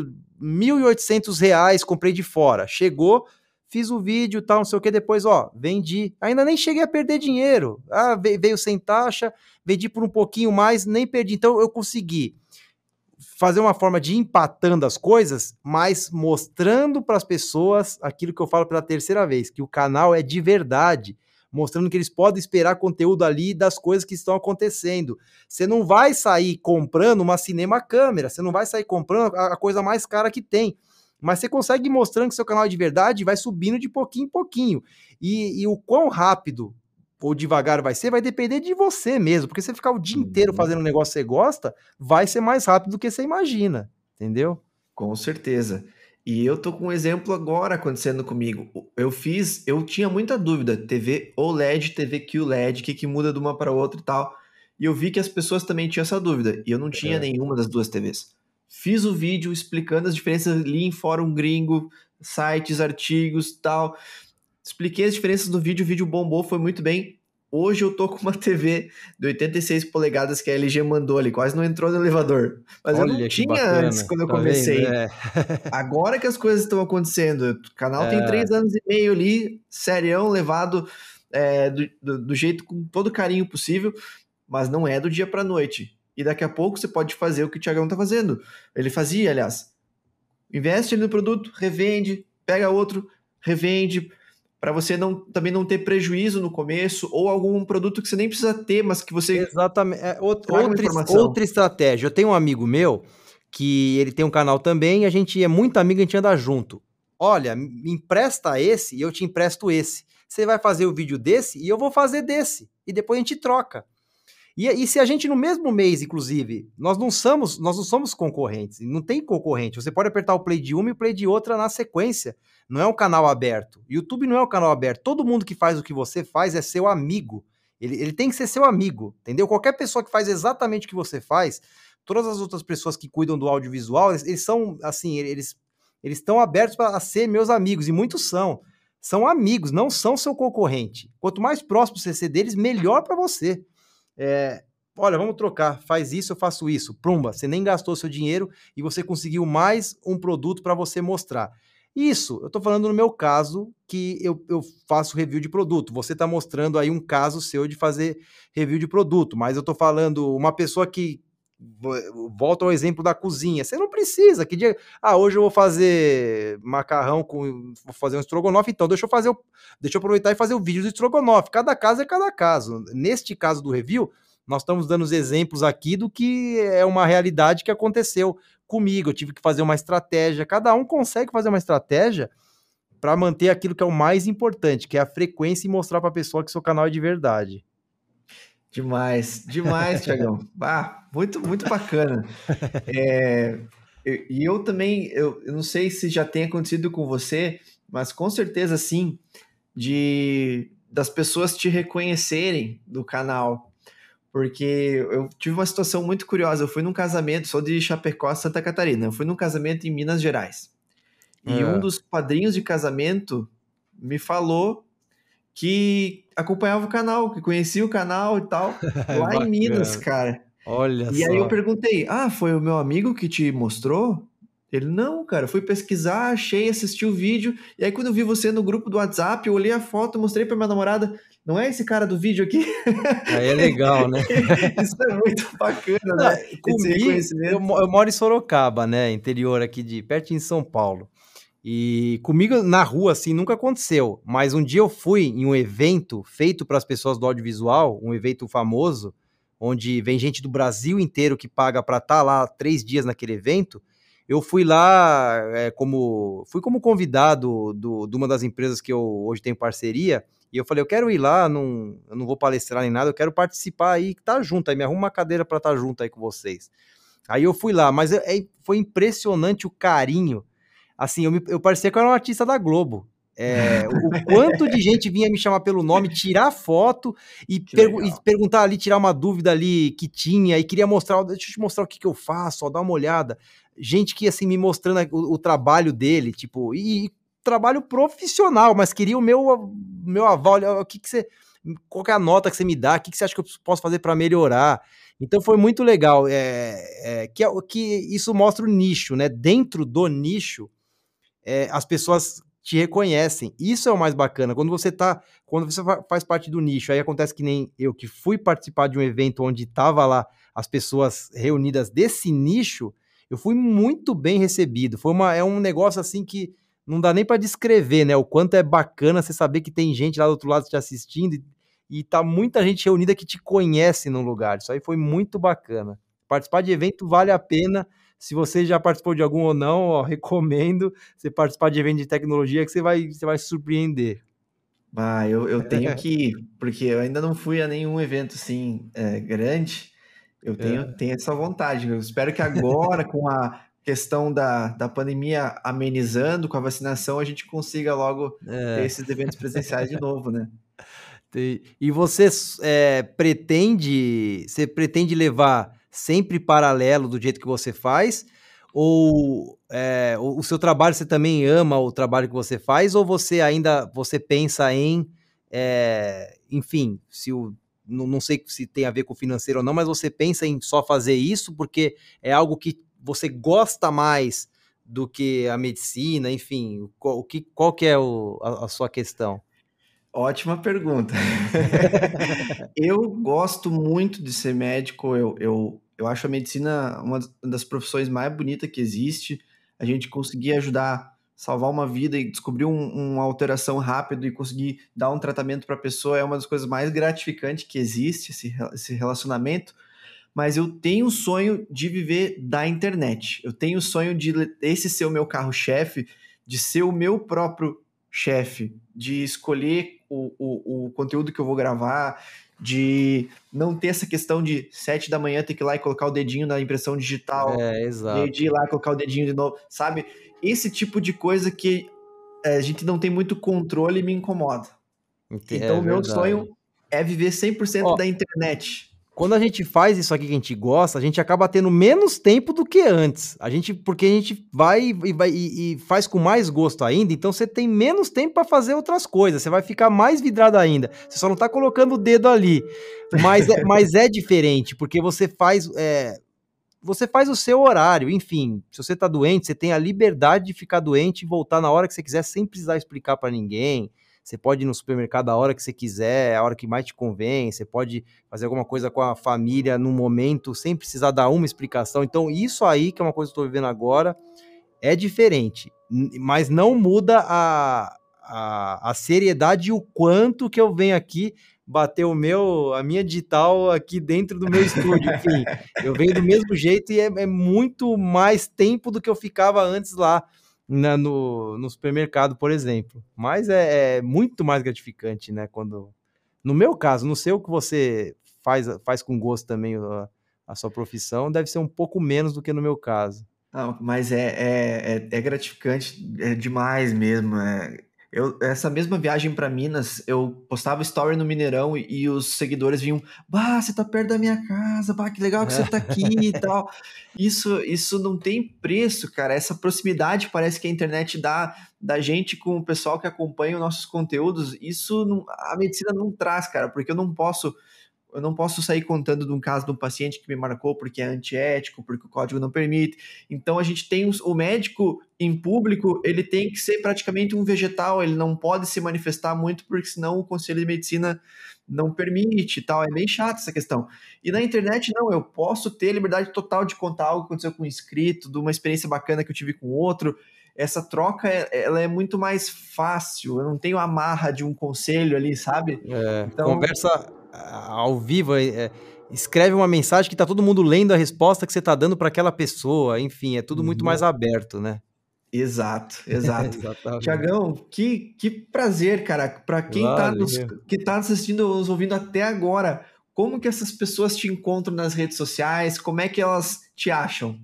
R$ 1.800, comprei de fora. Chegou, fiz o vídeo tal, não sei o que, depois, ó, vendi. Ainda nem cheguei a perder dinheiro. Ah, veio sem taxa, vendi por um pouquinho mais, nem perdi. Então eu consegui fazer uma forma de empatando as coisas, mas mostrando para as pessoas aquilo que eu falo pela terceira vez, que o canal é de verdade, mostrando que eles podem esperar conteúdo ali das coisas que estão acontecendo. Você não vai sair comprando uma cinema câmera, você não vai sair comprando a coisa mais cara que tem. Mas você consegue mostrando que seu canal é de verdade vai subindo de pouquinho em pouquinho. E, e o quão rápido ou devagar vai ser, vai depender de você mesmo. Porque você ficar o dia inteiro uhum. fazendo um negócio que você gosta, vai ser mais rápido do que você imagina. Entendeu? Com certeza. E eu tô com um exemplo agora acontecendo comigo. Eu fiz, eu tinha muita dúvida, TV OLED, TV QLED, o que, que muda de uma para outra e tal. E eu vi que as pessoas também tinham essa dúvida, e eu não tinha é. nenhuma das duas TVs. Fiz o vídeo explicando as diferenças ali em fórum gringo, sites, artigos tal. Expliquei as diferenças no vídeo, o vídeo bombou, foi muito bem. Hoje eu tô com uma TV de 86 polegadas que a LG mandou ali, quase não entrou no elevador. Mas Olha, eu não tinha bacana. antes quando eu tá comecei. É. *laughs* Agora que as coisas estão acontecendo, o canal é. tem três anos e meio ali, serião, levado é, do, do, do, jeito com todo carinho possível, mas não é do dia para noite. E daqui a pouco você pode fazer o que o Thiagão tá fazendo. Ele fazia, aliás. Investe no produto, revende, pega outro, revende para você não, também não ter prejuízo no começo, ou algum produto que você nem precisa ter, mas que você. Exatamente. É, outra, outra estratégia. Eu tenho um amigo meu que ele tem um canal também, e a gente é muito amigo, a gente anda junto. Olha, me empresta esse e eu te empresto esse. Você vai fazer o vídeo desse e eu vou fazer desse. E depois a gente troca. E, e, se a gente no mesmo mês, inclusive, nós não somos, nós não somos concorrentes, não tem concorrente. Você pode apertar o play de uma e o play de outra na sequência. Não é um canal aberto. YouTube não é um canal aberto. Todo mundo que faz o que você faz é seu amigo. Ele, ele tem que ser seu amigo, entendeu? Qualquer pessoa que faz exatamente o que você faz, todas as outras pessoas que cuidam do audiovisual, eles, eles são assim, eles eles estão abertos para ser meus amigos e muitos são. São amigos, não são seu concorrente. Quanto mais próximo você ser deles, melhor para você. É, olha, vamos trocar, faz isso, eu faço isso. Prumba, você nem gastou seu dinheiro e você conseguiu mais um produto para você mostrar. Isso, eu estou falando no meu caso, que eu, eu faço review de produto. Você está mostrando aí um caso seu de fazer review de produto, mas eu estou falando uma pessoa que. Volta ao exemplo da cozinha. Você não precisa. Que dia. Ah, hoje eu vou fazer macarrão com. Vou fazer um estrogonofe, então deixa eu fazer. O, deixa eu aproveitar e fazer o vídeo do estrogonofe. Cada caso é cada caso. Neste caso do review, nós estamos dando os exemplos aqui do que é uma realidade que aconteceu comigo, eu tive que fazer uma estratégia. Cada um consegue fazer uma estratégia para manter aquilo que é o mais importante, que é a frequência e mostrar para a pessoa que seu canal é de verdade. Demais, demais, Tiagão. *laughs* ah, muito, muito bacana. É, e eu, eu também, eu, eu não sei se já tem acontecido com você, mas com certeza sim, de das pessoas te reconhecerem do canal porque eu tive uma situação muito curiosa. Eu fui num casamento, sou de Chapecó, Santa Catarina. Eu fui num casamento em Minas Gerais. E é. um dos padrinhos de casamento me falou que acompanhava o canal, que conhecia o canal e tal, *laughs* lá em Minas, cara. Olha e só. aí eu perguntei: Ah, foi o meu amigo que te mostrou? Ele, não, cara, fui pesquisar, achei, assisti o vídeo, e aí quando eu vi você no grupo do WhatsApp, eu olhei a foto, mostrei pra minha namorada, não é esse cara do vídeo aqui? *laughs* Aí é legal, né? *laughs* Isso é muito bacana, né? Comigo, eu, eu, moro em Sorocaba, né? Interior aqui de perto em São Paulo. E comigo na rua, assim, nunca aconteceu. Mas um dia eu fui em um evento feito para as pessoas do audiovisual, um evento famoso, onde vem gente do Brasil inteiro que paga para estar tá lá três dias naquele evento. Eu fui lá é, como fui como convidado do, de uma das empresas que eu hoje tenho parceria e eu falei, eu quero ir lá, não, eu não vou palestrar nem nada, eu quero participar aí, tá junto, aí me arruma uma cadeira para estar tá junto aí com vocês. Aí eu fui lá, mas é, é foi impressionante o carinho. Assim, eu, me, eu parecia que eu era um artista da Globo. É, o quanto de gente vinha me chamar pelo nome, tirar foto e, pergu e, perguntar ali, tirar uma dúvida ali que tinha, e queria mostrar, deixa eu te mostrar o que, que eu faço, ó, dá uma olhada. Gente que, assim, me mostrando o, o trabalho dele, tipo, e, e, trabalho profissional, mas queria o meu, meu aval, o que, que você, qual é a nota que você me dá, o que, que você acha que eu posso fazer para melhorar. Então foi muito legal, é, é, que, é que isso mostra o nicho, né? Dentro do nicho, é, as pessoas te reconhecem. Isso é o mais bacana. Quando você tá, quando você faz parte do nicho, aí acontece que nem eu que fui participar de um evento onde tava lá as pessoas reunidas desse nicho, eu fui muito bem recebido. Foi uma é um negócio assim que não dá nem para descrever, né? O quanto é bacana você saber que tem gente lá do outro lado te assistindo e, e tá muita gente reunida que te conhece no lugar. Isso aí foi muito bacana. Participar de evento vale a pena se você já participou de algum ou não, ó, *laughs* recomendo você participar de evento de tecnologia que você vai, você vai se surpreender. Ah, eu, eu tenho *laughs* que ir, porque eu ainda não fui a nenhum evento assim é, grande. Eu tenho, é. tenho essa vontade. Eu espero que agora, com a questão da, da pandemia amenizando, com a vacinação, a gente consiga logo é. ter esses eventos presenciais de novo, né? *laughs* E você é, pretende, você pretende levar sempre paralelo do jeito que você faz? Ou é, o, seu trabalho você também ama o trabalho que você faz? Ou você ainda você pensa em, é, enfim, se o não, não sei se tem a ver com o financeiro ou não, mas você pensa em só fazer isso porque é algo que você gosta mais do que a medicina, enfim, qual, o que, qual que é o, a, a sua questão? Ótima pergunta. *laughs* eu gosto muito de ser médico, eu, eu eu acho a medicina uma das profissões mais bonitas que existe. A gente conseguir ajudar, salvar uma vida e descobrir um, uma alteração rápido e conseguir dar um tratamento para a pessoa é uma das coisas mais gratificantes que existe, esse, esse relacionamento. Mas eu tenho o sonho de viver da internet. Eu tenho o sonho de esse ser o meu carro-chefe, de ser o meu próprio chefe, de escolher o, o, o conteúdo que eu vou gravar, de não ter essa questão de sete da manhã ter que ir lá e colocar o dedinho na impressão digital, é, exato. de ir lá e colocar o dedinho de novo, sabe? Esse tipo de coisa que é, a gente não tem muito controle me incomoda. É, então, o meu verdade. sonho é viver 100% Ó, da internet. Quando a gente faz isso aqui que a gente gosta, a gente acaba tendo menos tempo do que antes. A gente, porque a gente vai e, vai, e, e faz com mais gosto ainda, então você tem menos tempo para fazer outras coisas. Você vai ficar mais vidrado ainda. Você só não tá colocando o dedo ali. Mas é, mas é diferente, porque você faz. É, você faz o seu horário, enfim. Se você tá doente, você tem a liberdade de ficar doente e voltar na hora que você quiser, sem precisar explicar para ninguém. Você pode ir no supermercado a hora que você quiser, a hora que mais te convém. Você pode fazer alguma coisa com a família no momento, sem precisar dar uma explicação. Então, isso aí, que é uma coisa que eu estou vivendo agora, é diferente. Mas não muda a, a, a seriedade e o quanto que eu venho aqui bater o meu, a minha digital aqui dentro do meu estúdio. *laughs* Enfim, eu venho do mesmo jeito e é, é muito mais tempo do que eu ficava antes lá no, no supermercado, por exemplo. Mas é, é, muito mais gratificante, né? Quando. No meu caso, não sei o que você faz, faz com gosto também a, a sua profissão, deve ser um pouco menos do que no meu caso. Não, mas é, é, é, é gratificante é demais mesmo. É, eu, essa mesma viagem para Minas, eu postava story no Mineirão e, e, os seguidores vinham, bah, você tá perto da minha casa, bah, que legal que você tá aqui e *laughs* tal. Isso, isso não tem preço, cara. Essa proximidade parece que a internet dá da gente com o pessoal que acompanha os nossos conteúdos. Isso não, a medicina não traz, cara, porque eu não posso eu não posso sair contando de um caso de um paciente que me marcou porque é antiético, porque o código não permite. Então a gente tem o médico em público, ele tem que ser praticamente um vegetal, ele não pode se manifestar muito porque senão o conselho de medicina não permite e tal. É bem chato essa questão. E na internet, não, eu posso ter liberdade total de contar algo que aconteceu com um inscrito, de uma experiência bacana que eu tive com outro. Essa troca, é, ela é muito mais fácil. Eu não tenho a marra de um conselho ali, sabe? É, então, conversa ao vivo, é, é, escreve uma mensagem que tá todo mundo lendo a resposta que você tá dando para aquela pessoa, enfim, é tudo muito mais uhum. aberto, né? Exato, *laughs* exato. Tiagão, que, que prazer, cara. Para quem está nos, que tá assistindo, nos ouvindo até agora, como que essas pessoas te encontram nas redes sociais? Como é que elas te acham?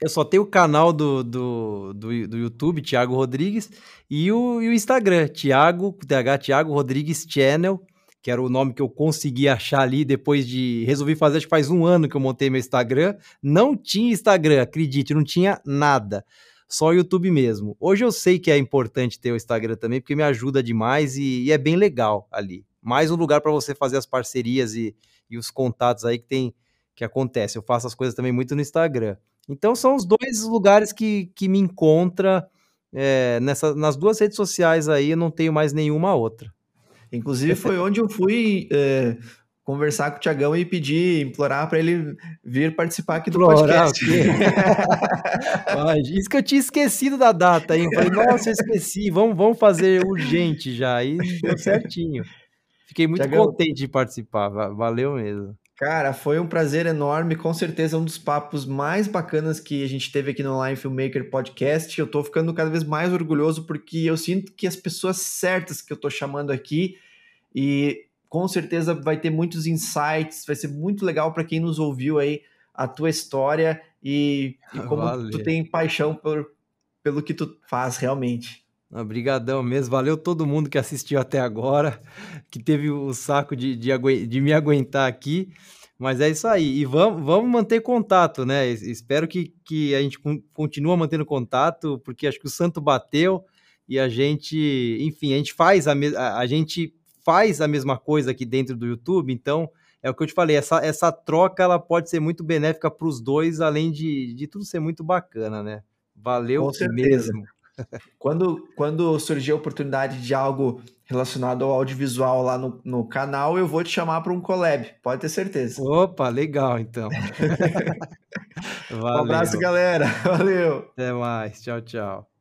Eu só tenho o canal do, do, do, do YouTube, Thiago Rodrigues, e o, e o Instagram, Thiago, TH Thiago Rodrigues Channel, que era o nome que eu consegui achar ali depois de. Resolvi fazer, acho que faz um ano que eu montei meu Instagram. Não tinha Instagram, acredite, não tinha nada. Só o YouTube mesmo. Hoje eu sei que é importante ter o Instagram também, porque me ajuda demais e, e é bem legal ali. Mais um lugar para você fazer as parcerias e, e os contatos aí que tem que acontece. Eu faço as coisas também muito no Instagram. Então são os dois lugares que, que me encontra é, nessa, nas duas redes sociais aí, eu não tenho mais nenhuma outra. Inclusive foi *laughs* onde eu fui é, conversar com o Tiagão e pedir, implorar para ele vir participar aqui do implorar, podcast. *laughs* Isso que eu tinha esquecido da data, hein? Falei, nossa, eu esqueci, vamos, vamos fazer urgente já. E deu certinho. Fiquei muito Thiagão, contente de participar, valeu mesmo. Cara, foi um prazer enorme, com certeza um dos papos mais bacanas que a gente teve aqui no Online Filmmaker Podcast. Eu tô ficando cada vez mais orgulhoso porque eu sinto que as pessoas certas que eu tô chamando aqui e com certeza vai ter muitos insights, vai ser muito legal para quem nos ouviu aí a tua história e, e como Valeu. tu tem paixão por, pelo que tu faz realmente. Obrigadão mesmo, valeu todo mundo que assistiu até agora, que teve o saco de, de, de, me aguentar aqui, mas é isso aí, e vamos, vamos manter contato, né? Espero que, que a gente continue mantendo contato, porque acho que o santo bateu e a gente, enfim, a gente faz a, a, a gente faz a mesma coisa aqui dentro do YouTube, então é o que eu te falei, essa, essa troca ela pode ser muito benéfica para os dois, além de, de tudo ser muito bacana, né? Valeu mesmo. Quando, quando surgir a oportunidade de algo relacionado ao audiovisual lá no, no canal, eu vou te chamar para um collab, pode ter certeza. Opa, legal então. *laughs* um abraço, galera. Valeu. Até mais. Tchau, tchau.